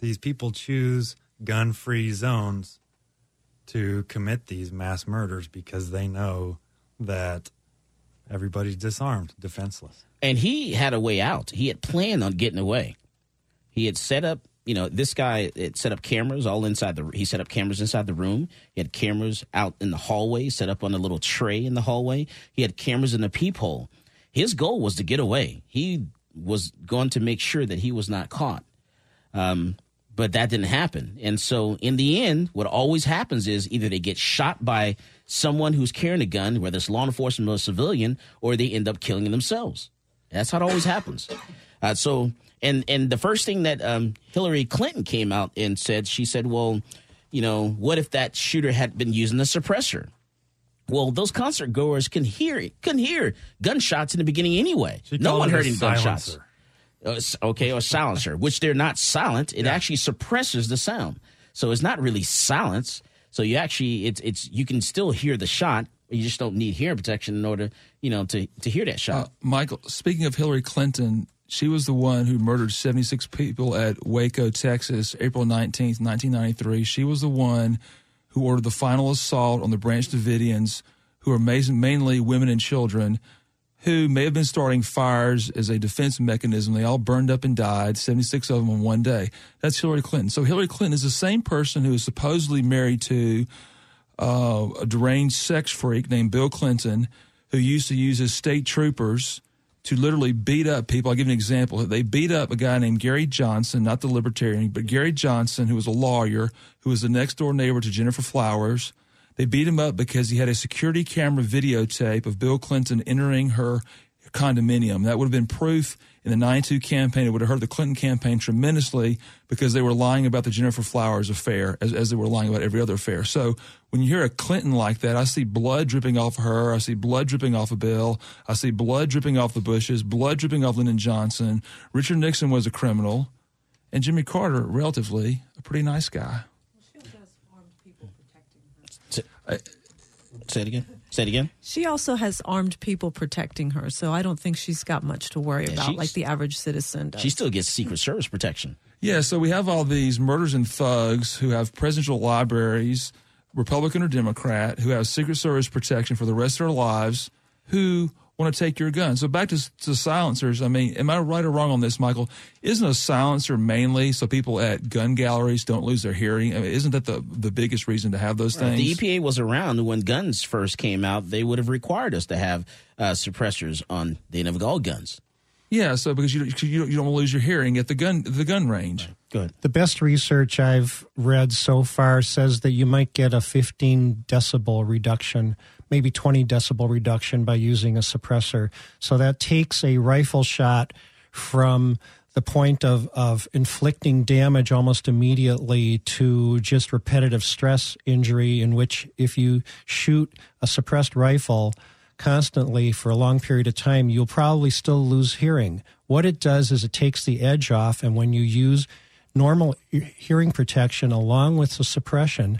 these people choose gun free zones to commit these mass murders because they know that everybody's disarmed, defenseless. and he had a way out. He had planned on getting away. He had set up, you know, this guy had set up cameras all inside the. He set up cameras inside the room. He had cameras out in the hallway, set up on a little tray in the hallway. He had cameras in the peephole. His goal was to get away. He was going to make sure that he was not caught. Um, but that didn't happen. And so in the end, what always happens is either they get shot by someone who's carrying a gun, whether it's law enforcement or civilian, or they end up killing themselves. That's how it always happens. Uh, so, and and the first thing that um, Hillary Clinton came out and said, she said, "Well, you know, what if that shooter had been using a suppressor?" Well, those concert goers can hear it, couldn't hear gunshots in the beginning anyway. She No one heard any gunshots. Uh, okay, or silencer, which they're not silent. It actually suppresses the sound, so it's not really silence. So you actually, it's it's you can still hear the shot. You just don't need hearing protection in order, you know, to to hear that shot. Uh, Michael, speaking of Hillary Clinton, she was the one who murdered 76 people at Waco, Texas, April 19th, 1993. She was the one who ordered the final assault on the Branch Davidians, who are mainly women and children, who may have been starting fires as a defense mechanism. They all burned up and died, 76 of them in one day. That's Hillary Clinton. So Hillary Clinton is the same person who is supposedly married to uh, a deranged sex freak named Bill Clinton, who used to use his state troopers to literally beat up people. I'll give you an example. They beat up a guy named Gary Johnson, not the libertarian, but Gary Johnson, who was a lawyer, who was the next door neighbor to Gennifer Flowers. They beat him up because he had a security camera videotape of Bill Clinton entering her condominium. That would have been proof in the 92 campaign. It would have hurt the Clinton campaign tremendously because they were lying about the Gennifer Flowers affair as, as they were lying about every other affair. So when you hear a Clinton like that, I see blood dripping off of her. I see blood dripping off of Bill. I see blood dripping off the Bushes, blood dripping off Lyndon Johnson. Richard Nixon was a criminal. And Jimmy Carter, relatively, a pretty nice guy. Uh, say it again. Say it again. She also has armed people protecting her, so I don't think she's got much to worry Yeah, about, like the average citizen does. She still gets Secret Service protection. Yeah, so we have all these murders and thugs who have presidential libraries, Republican or Democrat, who have Secret Service protection for the rest of their lives, who want to take your gun. So back to, to silencers. I mean, am I right or wrong on this, Michael? Isn't a silencer mainly so people at gun galleries don't lose their hearing? I mean, isn't that the the biggest reason to have those If things? the EPA was around when guns first came out, they would have required us to have uh, suppressors on the end of all guns. yeah, so because you don't- you don't, you don't want to lose your hearing at the gun the gun range. Good. The best research I've read so far says that you might get a 15 decibel reduction, maybe 20 decibel reduction by using a suppressor. So that takes a rifle shot from the point of, of inflicting damage almost immediately to just repetitive stress injury, in which if you shoot a suppressed rifle, constantly for a long period of time, you'll probably still lose hearing. What it does is it takes the edge off, and when you use normal hearing protection along with the suppression,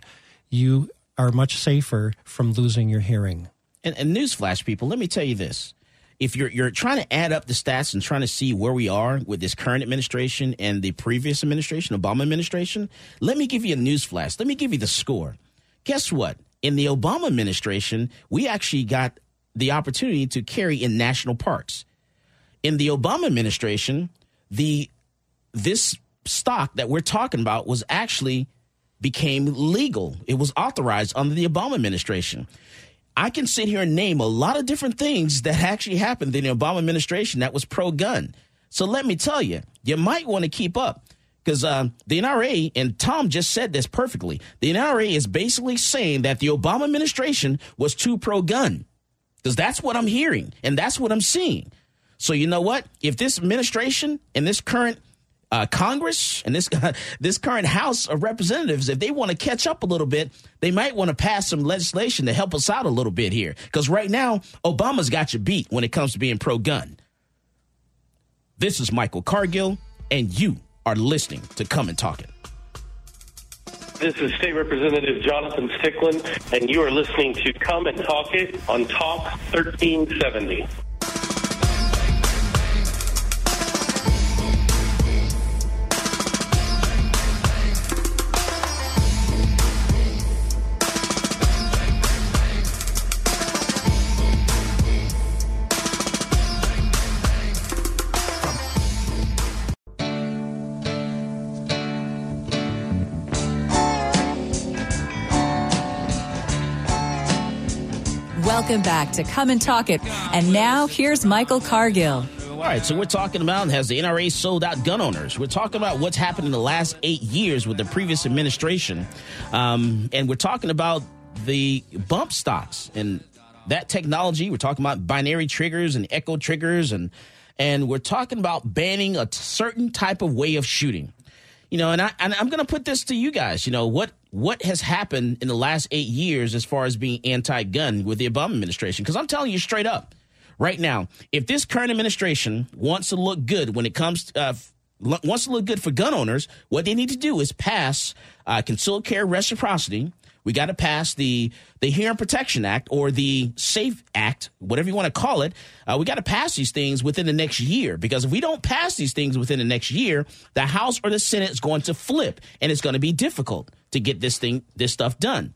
you are much safer from losing your hearing. And, and newsflash, people, let me tell you this. If you're you're trying to add up the stats and trying to see where we are with this current administration and the previous administration, Obama administration, let me give you a newsflash. Let me give you the score. Guess what? In the Obama administration, we actually got the opportunity to carry in national parks. In the Obama administration, the this stock that we're talking about was actually became legal. It was authorized under the Obama administration. I can sit here and name a lot of different things that actually happened in the Obama administration that was pro gun. So let me tell you, you might want to keep up because uh, the NRA, and Tom just said this perfectly, the NRA is basically saying that the Obama administration was too pro gun because that's what I'm hearing and that's what I'm seeing. So you know what? If this administration and this current uh, Congress and this this current House of Representatives, if they want to catch up a little bit, they might want to pass some legislation to help us out a little bit here. Because right now, Obama's got you beat when it comes to being pro gun. This is Michael Cargill, and you are listening to Come and Talk It. This is State Representative Jonathan Stickland, and you are listening to Come and Talk It on Talk 1370. Back to Come and Talk It. And now here's Michael Cargill. All right, so we're talking about has the NRA sold out gun owners? We're talking about what's happened in the last eight years with the previous administration, um, and we're talking about the bump stocks and that technology. We're talking about binary triggers and echo triggers, and and we're talking about banning a certain type of way of shooting. You know, and I and I'm going to put this to you guys. You know what what has happened in the last eight years as far as being anti-gun with the Obama administration? Because I'm telling you straight up, right now, if this current administration wants to look good when it comes to, uh, wants to look good for gun owners, what they need to do is pass uh, concealed carry reciprocity. We got to pass the the Hearing Protection Act or the Safe Act, whatever you want to call it. Uh, we got to pass these things within the next year because if we don't pass these things within the next year, the House or the Senate is going to flip, and it's going to be difficult to get this thing this stuff done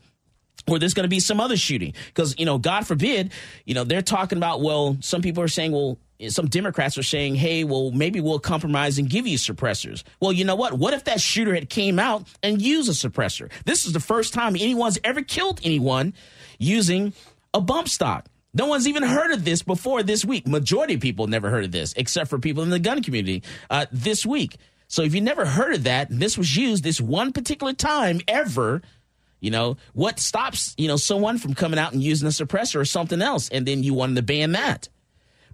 or there's going to be some other shooting because you know god forbid you know they're talking about well some people are saying well some democrats are saying hey well maybe we'll compromise and give you suppressors. Well you know what? What if that shooter had came out and used a suppressor? This is the first time anyone's ever killed anyone using a bump stock. No one's even heard of this before this week. Majority of people never heard of this except for people in the gun community uh, this week. So if you never heard of that, this was used this one particular time ever, you know, what stops, you know, someone from coming out and using a suppressor or something else? And then you wanted to ban that?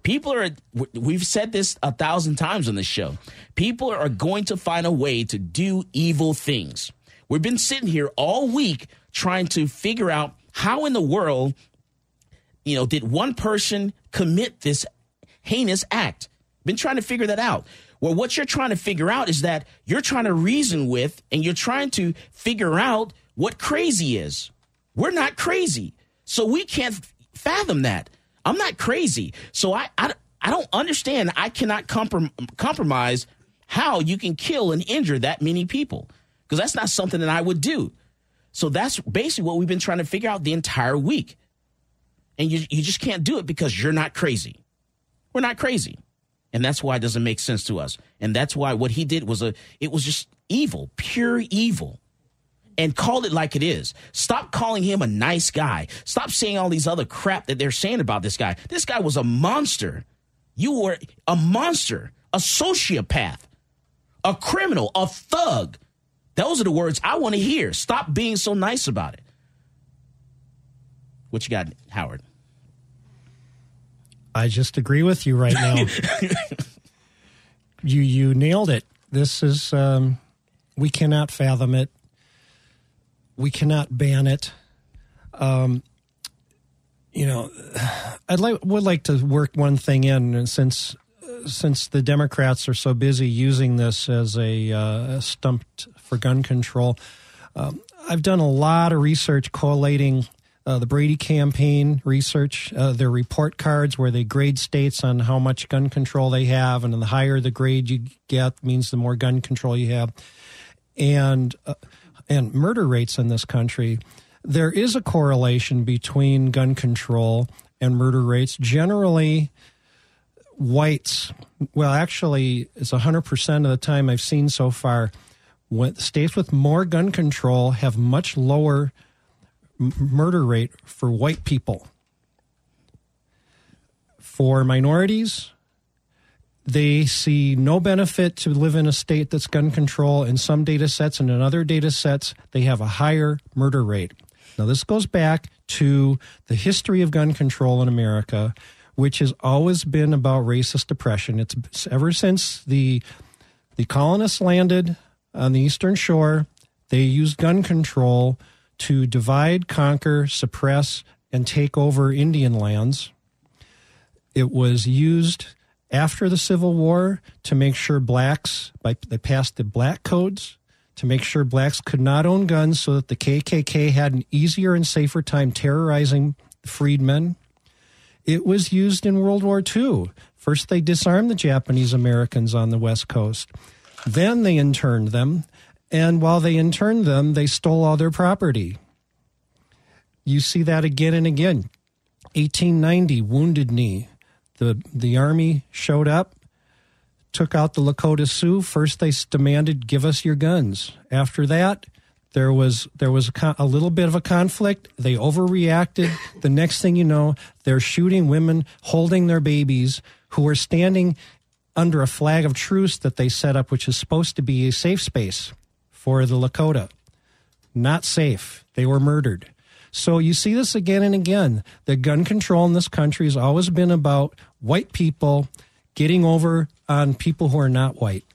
People are we've said this a thousand times on this show. People are going to find a way to do evil things. We've been sitting here all week trying to figure out how in the world you know did one person commit this heinous act? Been trying to figure that out. Well, what you're trying to figure out is that you're trying to reason with and you're trying to figure out what crazy is. We're not crazy. So we can't fathom that. I'm not crazy. So I, I, I don't understand. I cannot comprom- compromise how you can kill and injure that many people because that's not something that I would do. So that's basically what we've been trying to figure out the entire week. And you, you just can't do it because you're not crazy. We're not crazy. And that's why it doesn't make sense to us. And that's why what he did was a it was just evil, pure evil. And call it like it is. Stop calling him a nice guy. Stop saying all these other crap that they're saying about this guy. This guy was a monster. You were a monster, a sociopath, a criminal, a thug. Those are the words I want to hear. Stop being so nice about it. What you got, Howard? I just agree with you right now. you you nailed it. This is um, we cannot fathom it. We cannot ban it. Um, you know, I'd like would like to work one thing in, and since since the Democrats are so busy using this as a, uh, stump for gun control, um, I've done a lot of research collating uh, the Brady campaign research, uh, their report cards where they grade states on how much gun control they have, and the higher the grade you get means the more gun control you have, and uh, and murder rates in this country. There is a correlation between gun control and murder rates. Generally, whites, well, actually, it's 100% of the time I've seen so far, when states with more gun control have much lower m- murder rate for white people. For minorities, they see no benefit to live in a state that's gun control in some data sets and in other data sets they have a higher murder rate. Now this goes back to the history of gun control in america which has always been about racist oppression. It's ever since the the colonists landed on the eastern shore they used gun control to divide conquer suppress and take over indian lands. It was used after the Civil War to make sure blacks, they passed the black codes to make sure blacks could not own guns so that the KKK had an easier and safer time terrorizing freedmen. It was used in World War II. First, they disarmed the Japanese Americans on the West Coast. Then they interned them. And while they interned them, they stole all their property. You see that again and again. 1890, Wounded Knee the the army showed up, took out the Lakota Sioux. First, they demanded, "Give us your guns." After that, there was there was a, a, little bit of a conflict. They overreacted. The next thing you know, they're shooting women holding their babies who are standing under a flag of truce that they set up, which is supposed to be a safe space for the Lakota. Not safe. They were murdered. So you see this again and again. The gun control in this country has always been about white people getting over on people who are not white.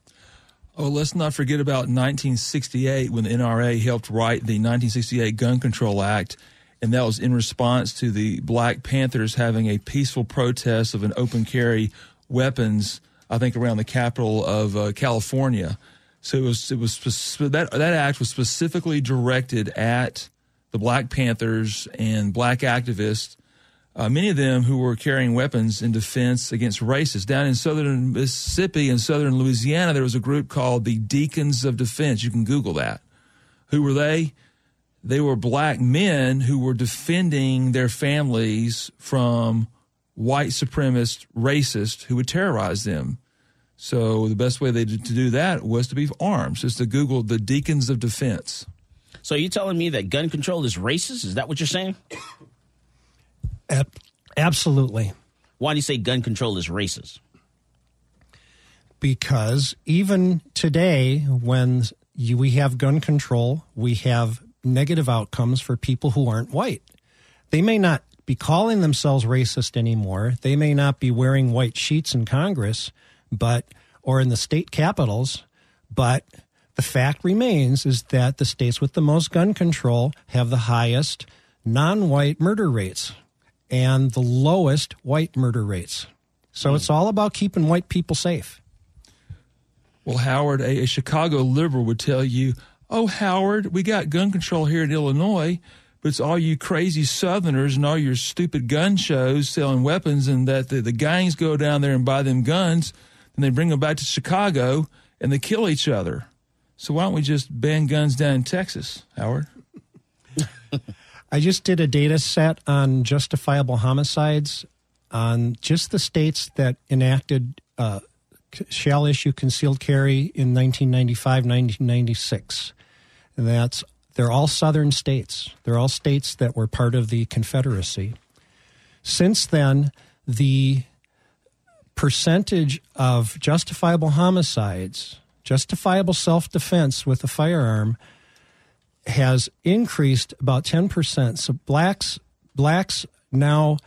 Oh, let's not forget about 1968 when the NRA helped write the 1968 Gun Control Act, and that was in response to the Black Panthers having a peaceful protest of an open carry weapons. I think around the capital of uh, California. So it was it was that that act was specifically directed at the Black Panthers and black activists, uh, many of them who were carrying weapons in defense against racists. Down in southern Mississippi and southern Louisiana, there was a group called the Deacons of Defense. You can Google that. Who were they? They were black men who were defending their families from white supremacist racists who would terrorize them. So the best way they did to do that was to be armed. Just to Google the Deacons of Defense. So you telling me that gun control is racist? Is that what you're saying? Absolutely. Why do you say gun control is racist? Because even today, when you, we have gun control, we have negative outcomes for people who aren't white. They may not be calling themselves racist anymore. They may not be wearing white sheets in Congress, but or in the state capitals, but the fact remains is that the states with the most gun control have the highest non-white murder rates and the lowest white murder rates. So mm. it's all about keeping white people safe. Well, Howard, a, a Chicago liberal would tell you, "Oh, Howard, we got gun control here in Illinois." but it's all you crazy Southerners and all your stupid gun shows selling weapons, and that the, the gangs go down there and buy them guns, and they bring them back to Chicago and they kill each other. So why don't we just ban guns down in Texas, Howard? I just did a data set on justifiable homicides on just the states that enacted uh, shall issue concealed carry in 1995, 1996. And that's they're all southern states. They're all states that were part of the Confederacy. Since then, the percentage of justifiable homicides justifiable self defense with a firearm has increased about 10%. So blacks blacks now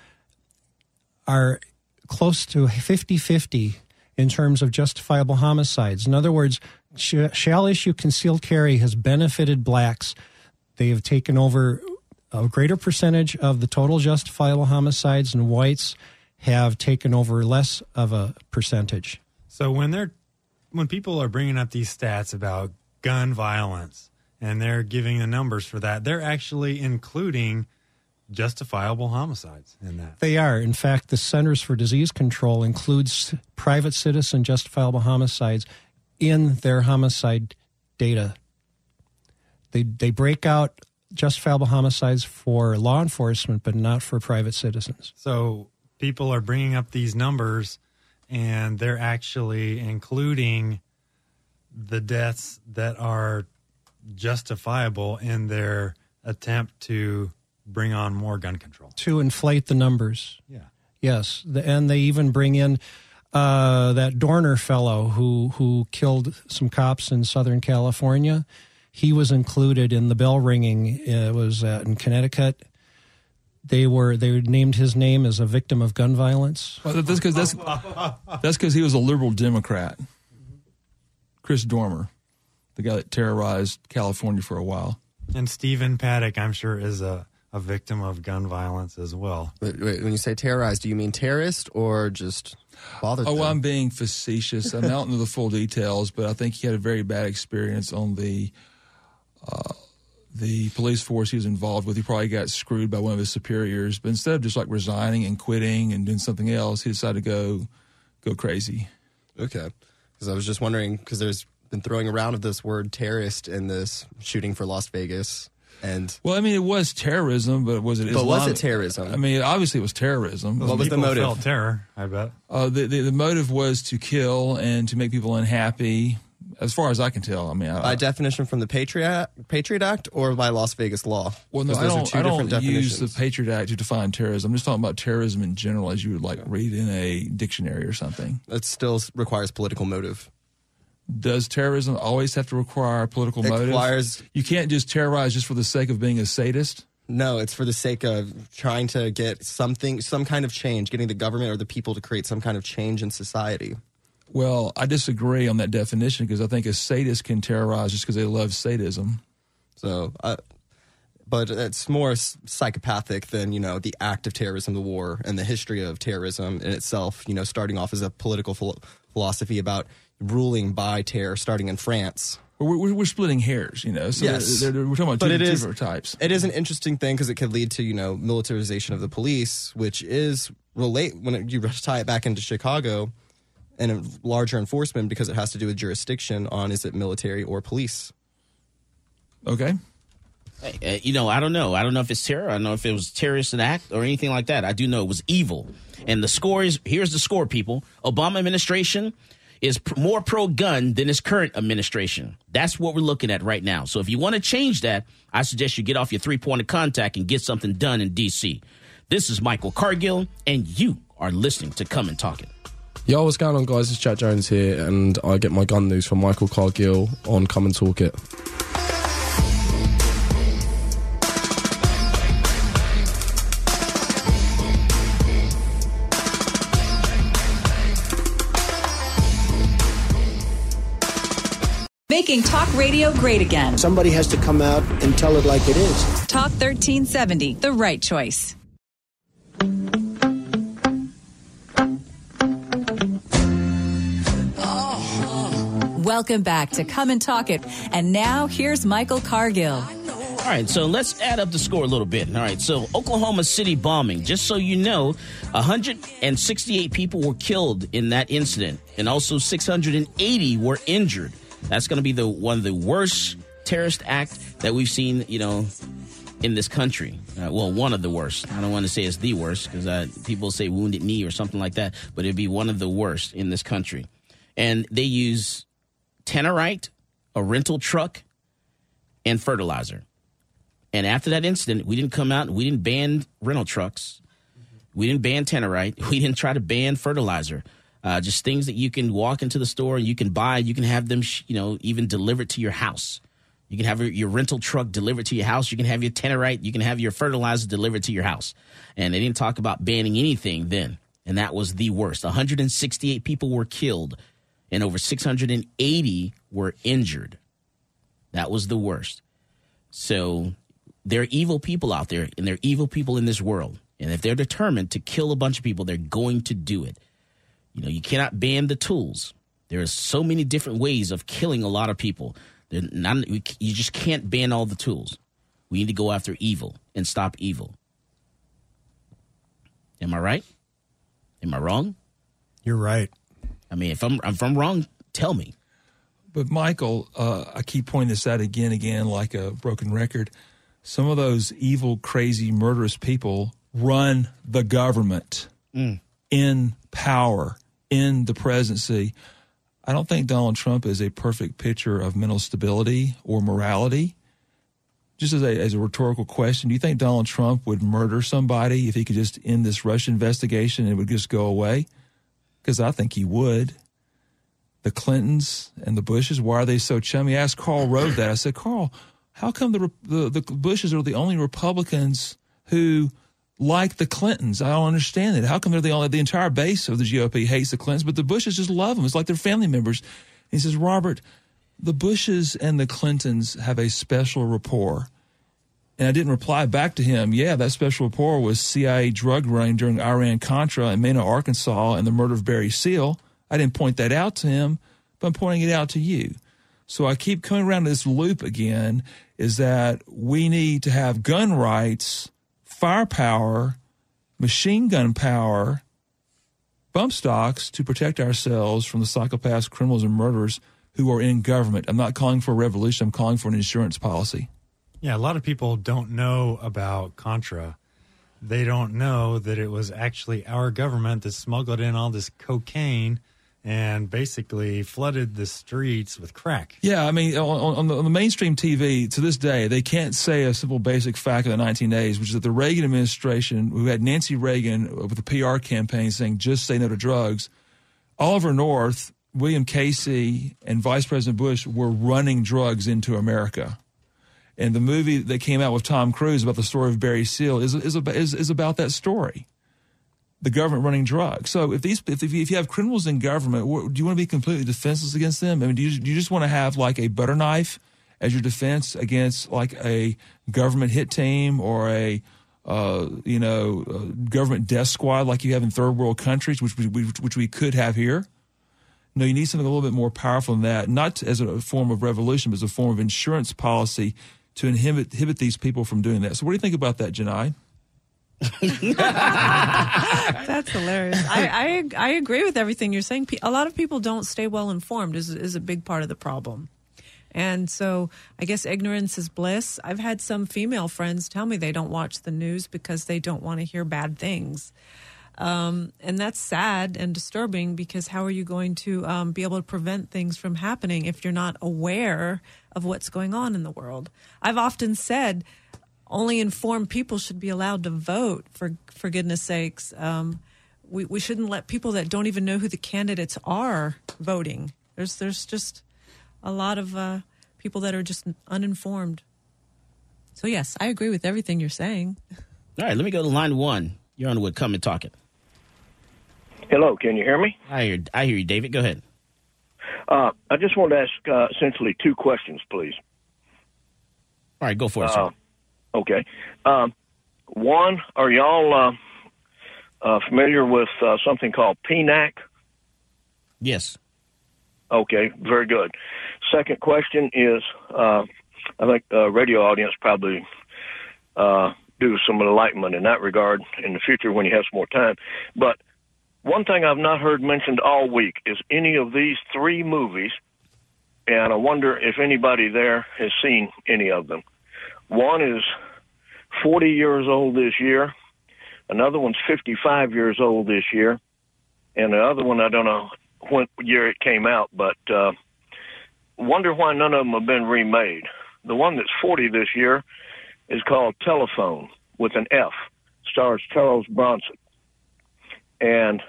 are close to 50-50 in terms of justifiable homicides. In other words, shall issue concealed carry has benefited blacks. They have taken over a greater percentage of the total justifiable homicides, and whites have taken over less of a percentage. So when they're when people are bringing up these stats about gun violence and they're giving the numbers for that, they're actually including justifiable homicides in that. They are. In fact, the Centers for Disease Control includes private citizen justifiable homicides in their homicide data. They they break out justifiable homicides for law enforcement but not for private citizens. So people are bringing up these numbers and they're actually including the deaths that are justifiable in their attempt to bring on more gun control. To inflate the numbers. Yeah. Yes, the, and they even bring in uh, that Dorner fellow who who killed some cops in Southern California. He was included in the bell ringing. It was uh, in Connecticut. They were they named his name as a victim of gun violence. Well, that's because that's that's because he was a liberal Democrat. Chris Dorner, the guy that terrorized California for a while. And Stephen Paddock, I'm sure, is a, a victim of gun violence as well. Wait, wait, when you say terrorized, do you mean terrorist or just bothered? Oh, them? I'm being facetious. I'm not into the full details, but I think he had a very bad experience on the uh, the police force he was involved with. He probably got screwed by one of his superiors. But instead of just like resigning and quitting and doing something else, he decided to go go crazy. Okay. Because I was just wondering, because there's been throwing around of this word terrorist in this shooting for Las Vegas. And Well, I mean, it was terrorism, but was it? But was it Islamic- terrorism? I mean, obviously, it was terrorism. What was the motive? Felt terror, I bet. Uh, the, the the motive was to kill and to make people unhappy. As far as I can tell, I mean, I, by definition from the Patriot Patriot Act or by Las Vegas law? well, no, I those are don't. two I different don't use the. Patriot Act to define terrorism. I'm just talking about terrorism in general, as you would like read in a dictionary or something. That still requires political motive. Does terrorism always have to require political It motive? requires- You can't just terrorize just for the sake of being a sadist. No, it's for the sake of trying to get something, some kind of change, getting the government or the people to create some kind of change in society. Well, I disagree on that definition because I think a sadist can terrorize just because they love sadism. So, uh, but it's more psychopathic than you know the act of terrorism, the war, and the history of terrorism in itself. You know, starting off as a political phil- philosophy about ruling by terror, starting in France. We're, we're, we're splitting hairs, you know. So yes, they're- they're- we're talking about But two, it two is- different types. It is an interesting thing because it could lead to you know militarization of the police, which is relate when it, you tie it back into Chicago and a larger enforcement because it has to do with jurisdiction on is it military or police. Okay. Uh, you know, I don't know. I don't know if it's terror. I don't know if it was terrorist act or anything like that. I do know it was evil. And the score is here's the score, people. Obama administration is pr- more pro gun than his current administration. That's what we're looking at right now. So if you want to change that, I suggest you get off your three point of contact and get something done in D.C. This is Michael Cargill, and you are listening to Come and Talk It. Yo, what's going on, guys? It's Jack Jones here, and I get my gun news from Michael Cargill on Come and Talk It. Making talk radio great again. Somebody has to come out and tell it like it is. Talk 1370, the right choice. Welcome back to Come and Talk It. And now here's Michael Cargill. All right, so let's add up the score a little bit. All right, so Oklahoma City bombing. Just so you know, 168 people were killed in that incident, and also 680 were injured. That's going to be the one of the worst terrorist act that we've seen, you know, in this country. Uh, well, one of the worst. I don't want to say it's the worst because uh, people say wounded knee or something like that, but it'd be one of the worst in this country. And they use Tannerite, a rental truck, and fertilizer. And after that incident, we didn't come out we didn't ban rental trucks. We didn't ban Tannerite. We didn't try to ban fertilizer. Uh, just things that you can walk into the store and you can buy. You can have them, sh- you know, even delivered to your house. You can have your, your rental truck delivered to your house. You can have your Tannerite. You can have your fertilizer delivered to your house. And they didn't talk about banning anything then. And that was the worst. 168 people were killed and over 680 were injured. That was the worst. So there are evil people out there, and there are evil people in this world. And if they're determined to kill a bunch of people, they're going to do it. You know, you cannot ban the tools. There are so many different ways of killing a lot of people. Not, you just can't ban all the tools. We need to go after evil and stop evil. Am I right? Am I wrong? You're right. I mean, if I'm if I'm wrong, tell me. But Michael, uh, I keep pointing this out again, and again, like a broken record. Some of those evil, crazy, murderous people run the government in power, in the presidency. I don't think Donald Trump is a perfect picture of mental stability or morality. Just as a, as a rhetorical question, do you think Donald Trump would murder somebody if he could just end this Russia investigation and it would just go away? Because I think he would. The Clintons and the Bushes, why are they so chummy? I asked Karl Rove that. I said, Karl, how come the, the, the Bushes are the only Republicans who like the Clintons. I don't understand it. How come they're the only, the entire base of the GOP hates the Clintons, but the Bushes just love them. It's like they're family members. he says, Robert, the Bushes and the Clintons have a special rapport. And I didn't reply back to him, yeah, that special rapport was CIA drug running during Iran Contra in Mena, Arkansas, and the murder of Barry Seal. I didn't point that out to him, but I'm pointing it out to you. So I keep coming around to this loop again is that we need to have gun rights firepower, machine gun power, bump stocks to protect ourselves from the psychopaths, criminals, and murderers who are in government. I'm not calling for a revolution. I'm calling for an insurance policy. Yeah, a lot of people don't know about Contra. They don't know that it was actually our government that smuggled in all this cocaine and basically flooded the streets with crack. Yeah, I mean, on, on, the, on, the, mainstream TV to this day, they can't say a simple basic fact of the 1980s, which is that the Reagan administration, who had Nancy Reagan with a PR campaign saying just say no to drugs, Oliver North, William Casey, and Vice President Bush were running drugs into America. And the movie that came out with Tom Cruise about the story of Barry Seal is, is, is, is about that story the government running drugs. So if these, if, if you have criminals in government, do you want to be completely defenseless against them? I mean, do you, do you just want to have like a butter knife as your defense against like a government hit team or a, uh, you know, government death squad like you have in third world countries, which we, which we could have here? No, you need something a little bit more powerful than that, not as a form of revolution, but as a form of insurance policy to inhibit, inhibit these people from doing that. So, what do you think about that, Janai? That's hilarious. I, I, I agree with everything you're saying. A lot of people don't stay well informed is is a big part of the problem. And so I guess ignorance is bliss. I've had some female friends tell me they don't watch the news because they don't want to hear bad things. Um, and that's sad and disturbing because how are you going to um, be able to prevent things from happening if you're not aware of what's going on in the world? I've often said only informed people should be allowed to vote. For for goodness sakes, um, we we shouldn't let people that don't even know who the candidates are voting. There's there's just a lot of uh, people that are just uninformed. So yes, I agree with everything you're saying. All right, let me go to line one. You're on wood. Come and talk it. Hello, can you hear me? I hear I hear you, David. Go ahead. Uh, I just wanted to ask uh, essentially two questions, please. All right, go for it. Uh, Okay. Um, one, are y'all uh, uh, familiar with uh, something called PNAC? Yes. Okay, very good. Second question is, uh, I think the radio audience probably uh, do some enlightenment in that regard in the future when you have some more time. But one thing I've not heard mentioned all week is any of these three movies, and I wonder if anybody there has seen any of them. One is 40 years old this year. Another one's 55 years old this year. And the other one, I don't know what year it came out, but uh, wonder why none of them have been remade. The one that's 40 this year is called Telefon with an F, stars Charles Bronson. And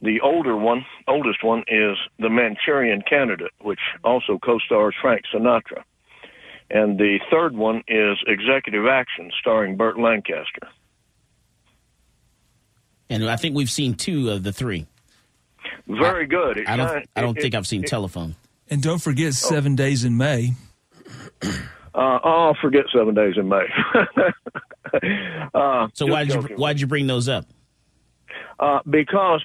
the older one, oldest one, is The Manchurian Candidate, which also co stars Frank Sinatra. And the third one is Executive Action, starring Burt Lancaster. And I think we've seen two of the three. Very good. I, I don't. I don't it, think I've seen it, Telefon. And don't forget Seven oh. Days in May. Uh, oh, forget Seven Days in May. uh, so why did you why did you bring those up? Uh, because,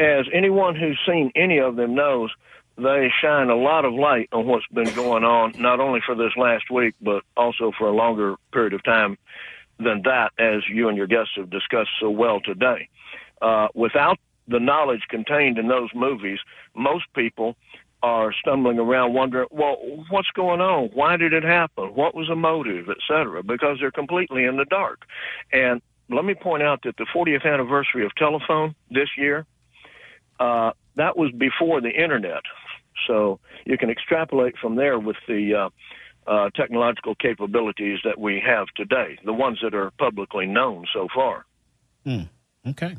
as anyone who's seen any of them knows, they shine a lot of light on what's been going on, not only for this last week, but also for a longer period of time than that, as you and your guests have discussed so well today. Uh, without the knowledge contained in those movies, most people are stumbling around wondering, well, what's going on? Why did it happen? What was the motive, etc. Because they're completely in the dark. And let me point out that the 40th anniversary of Telefon this year uh, that was before the internet. So you can extrapolate from there with the uh, uh, technological capabilities that we have today, the ones that are publicly known so far. Hmm. Okay.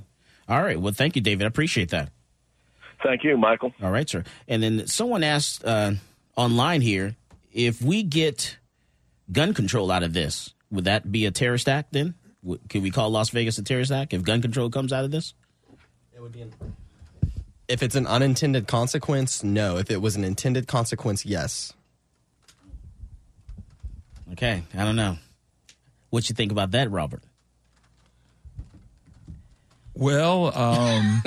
All right. Well, thank you, David. I appreciate that. Thank you, Michael. All right, sir. And then someone asked uh, online here if we get gun control out of this, would that be a terrorist act then? Can we call Las Vegas a terrorist act if gun control comes out of this? It would be. An, if it's an unintended consequence, no. If it was an intended consequence, yes. Okay, I don't know. What you think about that, Robert? Well, um,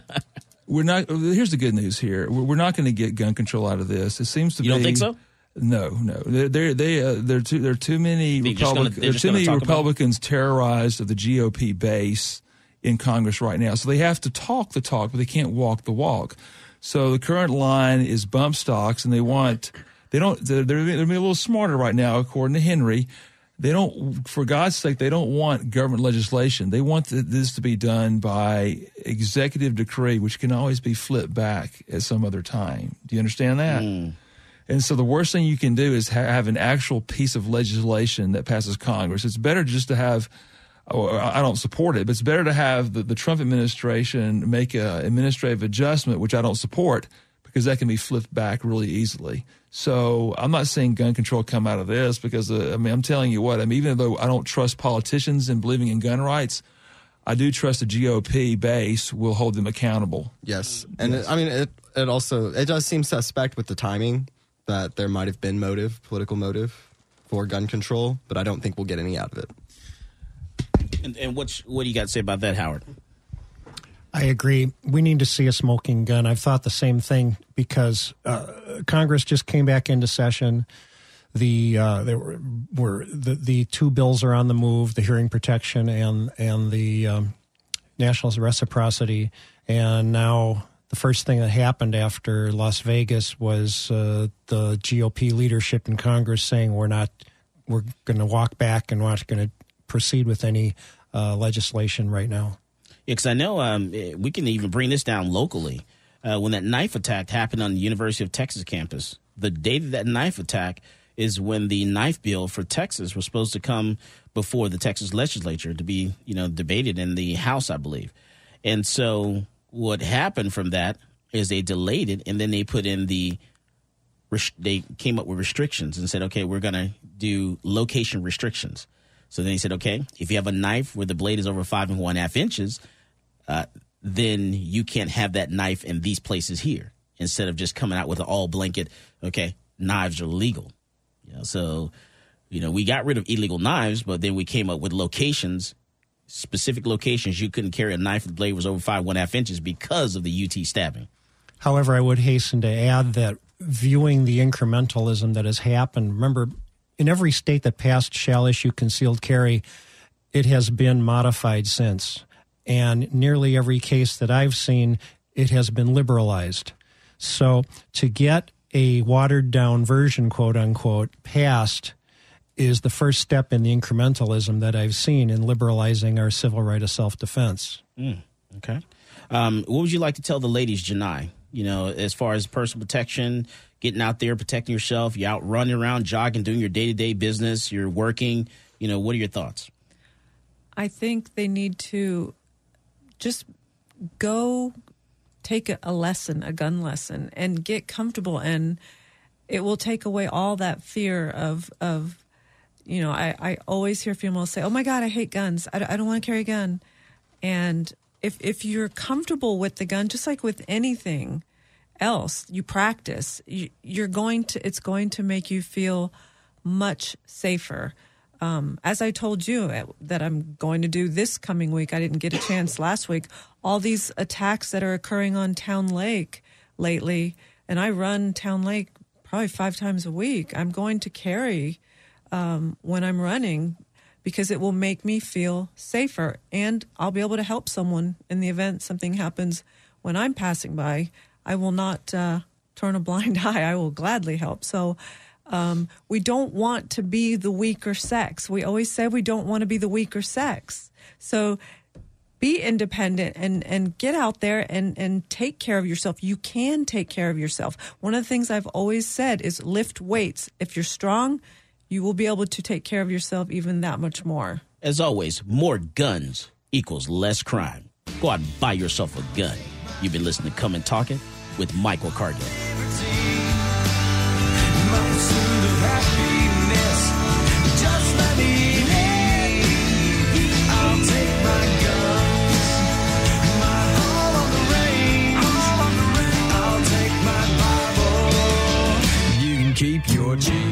we're not. Here's the good news. Here, we're not going to get gun control out of this. It seems to you be. You don't think so? No, no. There, they, uh, there, too, there are too many Republic, there are too many Republicans terrorized of the GOP base in Congress right now. So they have to talk the talk, but they can't walk the walk. So the current line is bump stocks, and they want they don't they're, they're being a little smarter right now, according to Henry. They don't, for God's sake, they don't want government legislation. They want this to be done by executive decree, which can always be flipped back at some other time. Do you understand that? Mm. And so the worst thing you can do is ha- have an actual piece of legislation that passes Congress. It's better just to have, I don't support it, but it's better to have the, the Trump administration make an administrative adjustment, which I don't support, because that can be flipped back really easily. So I'm not saying gun control come out of this because uh, I mean I'm telling you what I mean even though I don't trust politicians in believing in gun rights, I do trust the GOP base will hold them accountable. Yes, and yes. It, I mean it. It also it does seem suspect with the timing that there might have been motive, political motive for gun control, but I don't think we'll get any out of it. And, and what's, what do you got to say about that, Howard? I agree. We need to see a smoking gun. I've thought the same thing because uh, Congress just came back into session. The uh, there were, were the, the two bills are on the move: the hearing protection and and the um, national reciprocity. And now the first thing that happened after Las Vegas was uh, the GOP leadership in Congress saying we're not we're going to walk back and we're not going to proceed with any uh, legislation right now. Because I know um, we can even bring this down locally. Uh, when that knife attack happened on the University of Texas campus, the date of that knife attack is when the knife bill for Texas was supposed to come before the Texas legislature to be, you know, debated in the House, I believe. And so what happened from that is they delayed it, and then they put in the they came up with restrictions and said, okay, we're going to do location restrictions. So then he said, okay, if you have a knife where the blade is over five and one half inches, uh, then you can't have that knife in these places here instead of just coming out with an all blanket, okay, knives are legal. You know, so, you know, we got rid of illegal knives, but then we came up with locations, specific locations you couldn't carry a knife the blade was over five, one half inches because of the UT stabbing. However, I would hasten to add that viewing the incrementalism that has happened, remember, in every state that passed shall issue concealed carry, it has been modified since. And nearly every case that I've seen, it has been liberalized. So to get a watered down version, quote unquote, passed is the first step in the incrementalism that I've seen in liberalizing our civil right of self defense. Mm, okay. Um, what would you like to tell the ladies, Janai? You know, as far as personal protection, getting out there, protecting yourself. You're out running around, jogging, doing your day to day business. You're working. You know, what are your thoughts? I think they need to just go take a, lesson, a gun lesson, and get comfortable. And it will take away all that fear of, of you know, I, I always hear females say, oh my God, I hate guns. I, I don't want to carry a gun. And if, if you're comfortable with the gun, just like with anything, else you practice, you, are going to it's going to make you feel much safer. Um, as I told you uh, that I'm going to do this coming week, I didn't get a chance last week. All these attacks that are occurring on Town Lake lately, and I run Town Lake probably five times a week. I'm going to carry um, when I'm running because it will make me feel safer, and I'll be able to help someone in the event something happens when I'm passing by. I will not uh, turn a blind eye. I will gladly help. So um, we don't want to be the weaker sex. We always say we don't want to be the weaker sex. So be independent and and get out there and and take care of yourself you can take care of yourself one of the things i've always said is lift weights if you're strong you will be able to take care of yourself even that much more As always, more guns equals less crime. Go out and buy yourself a gun. You've been listening to Come and Talk It with Michael Cargill. Keep your jeans.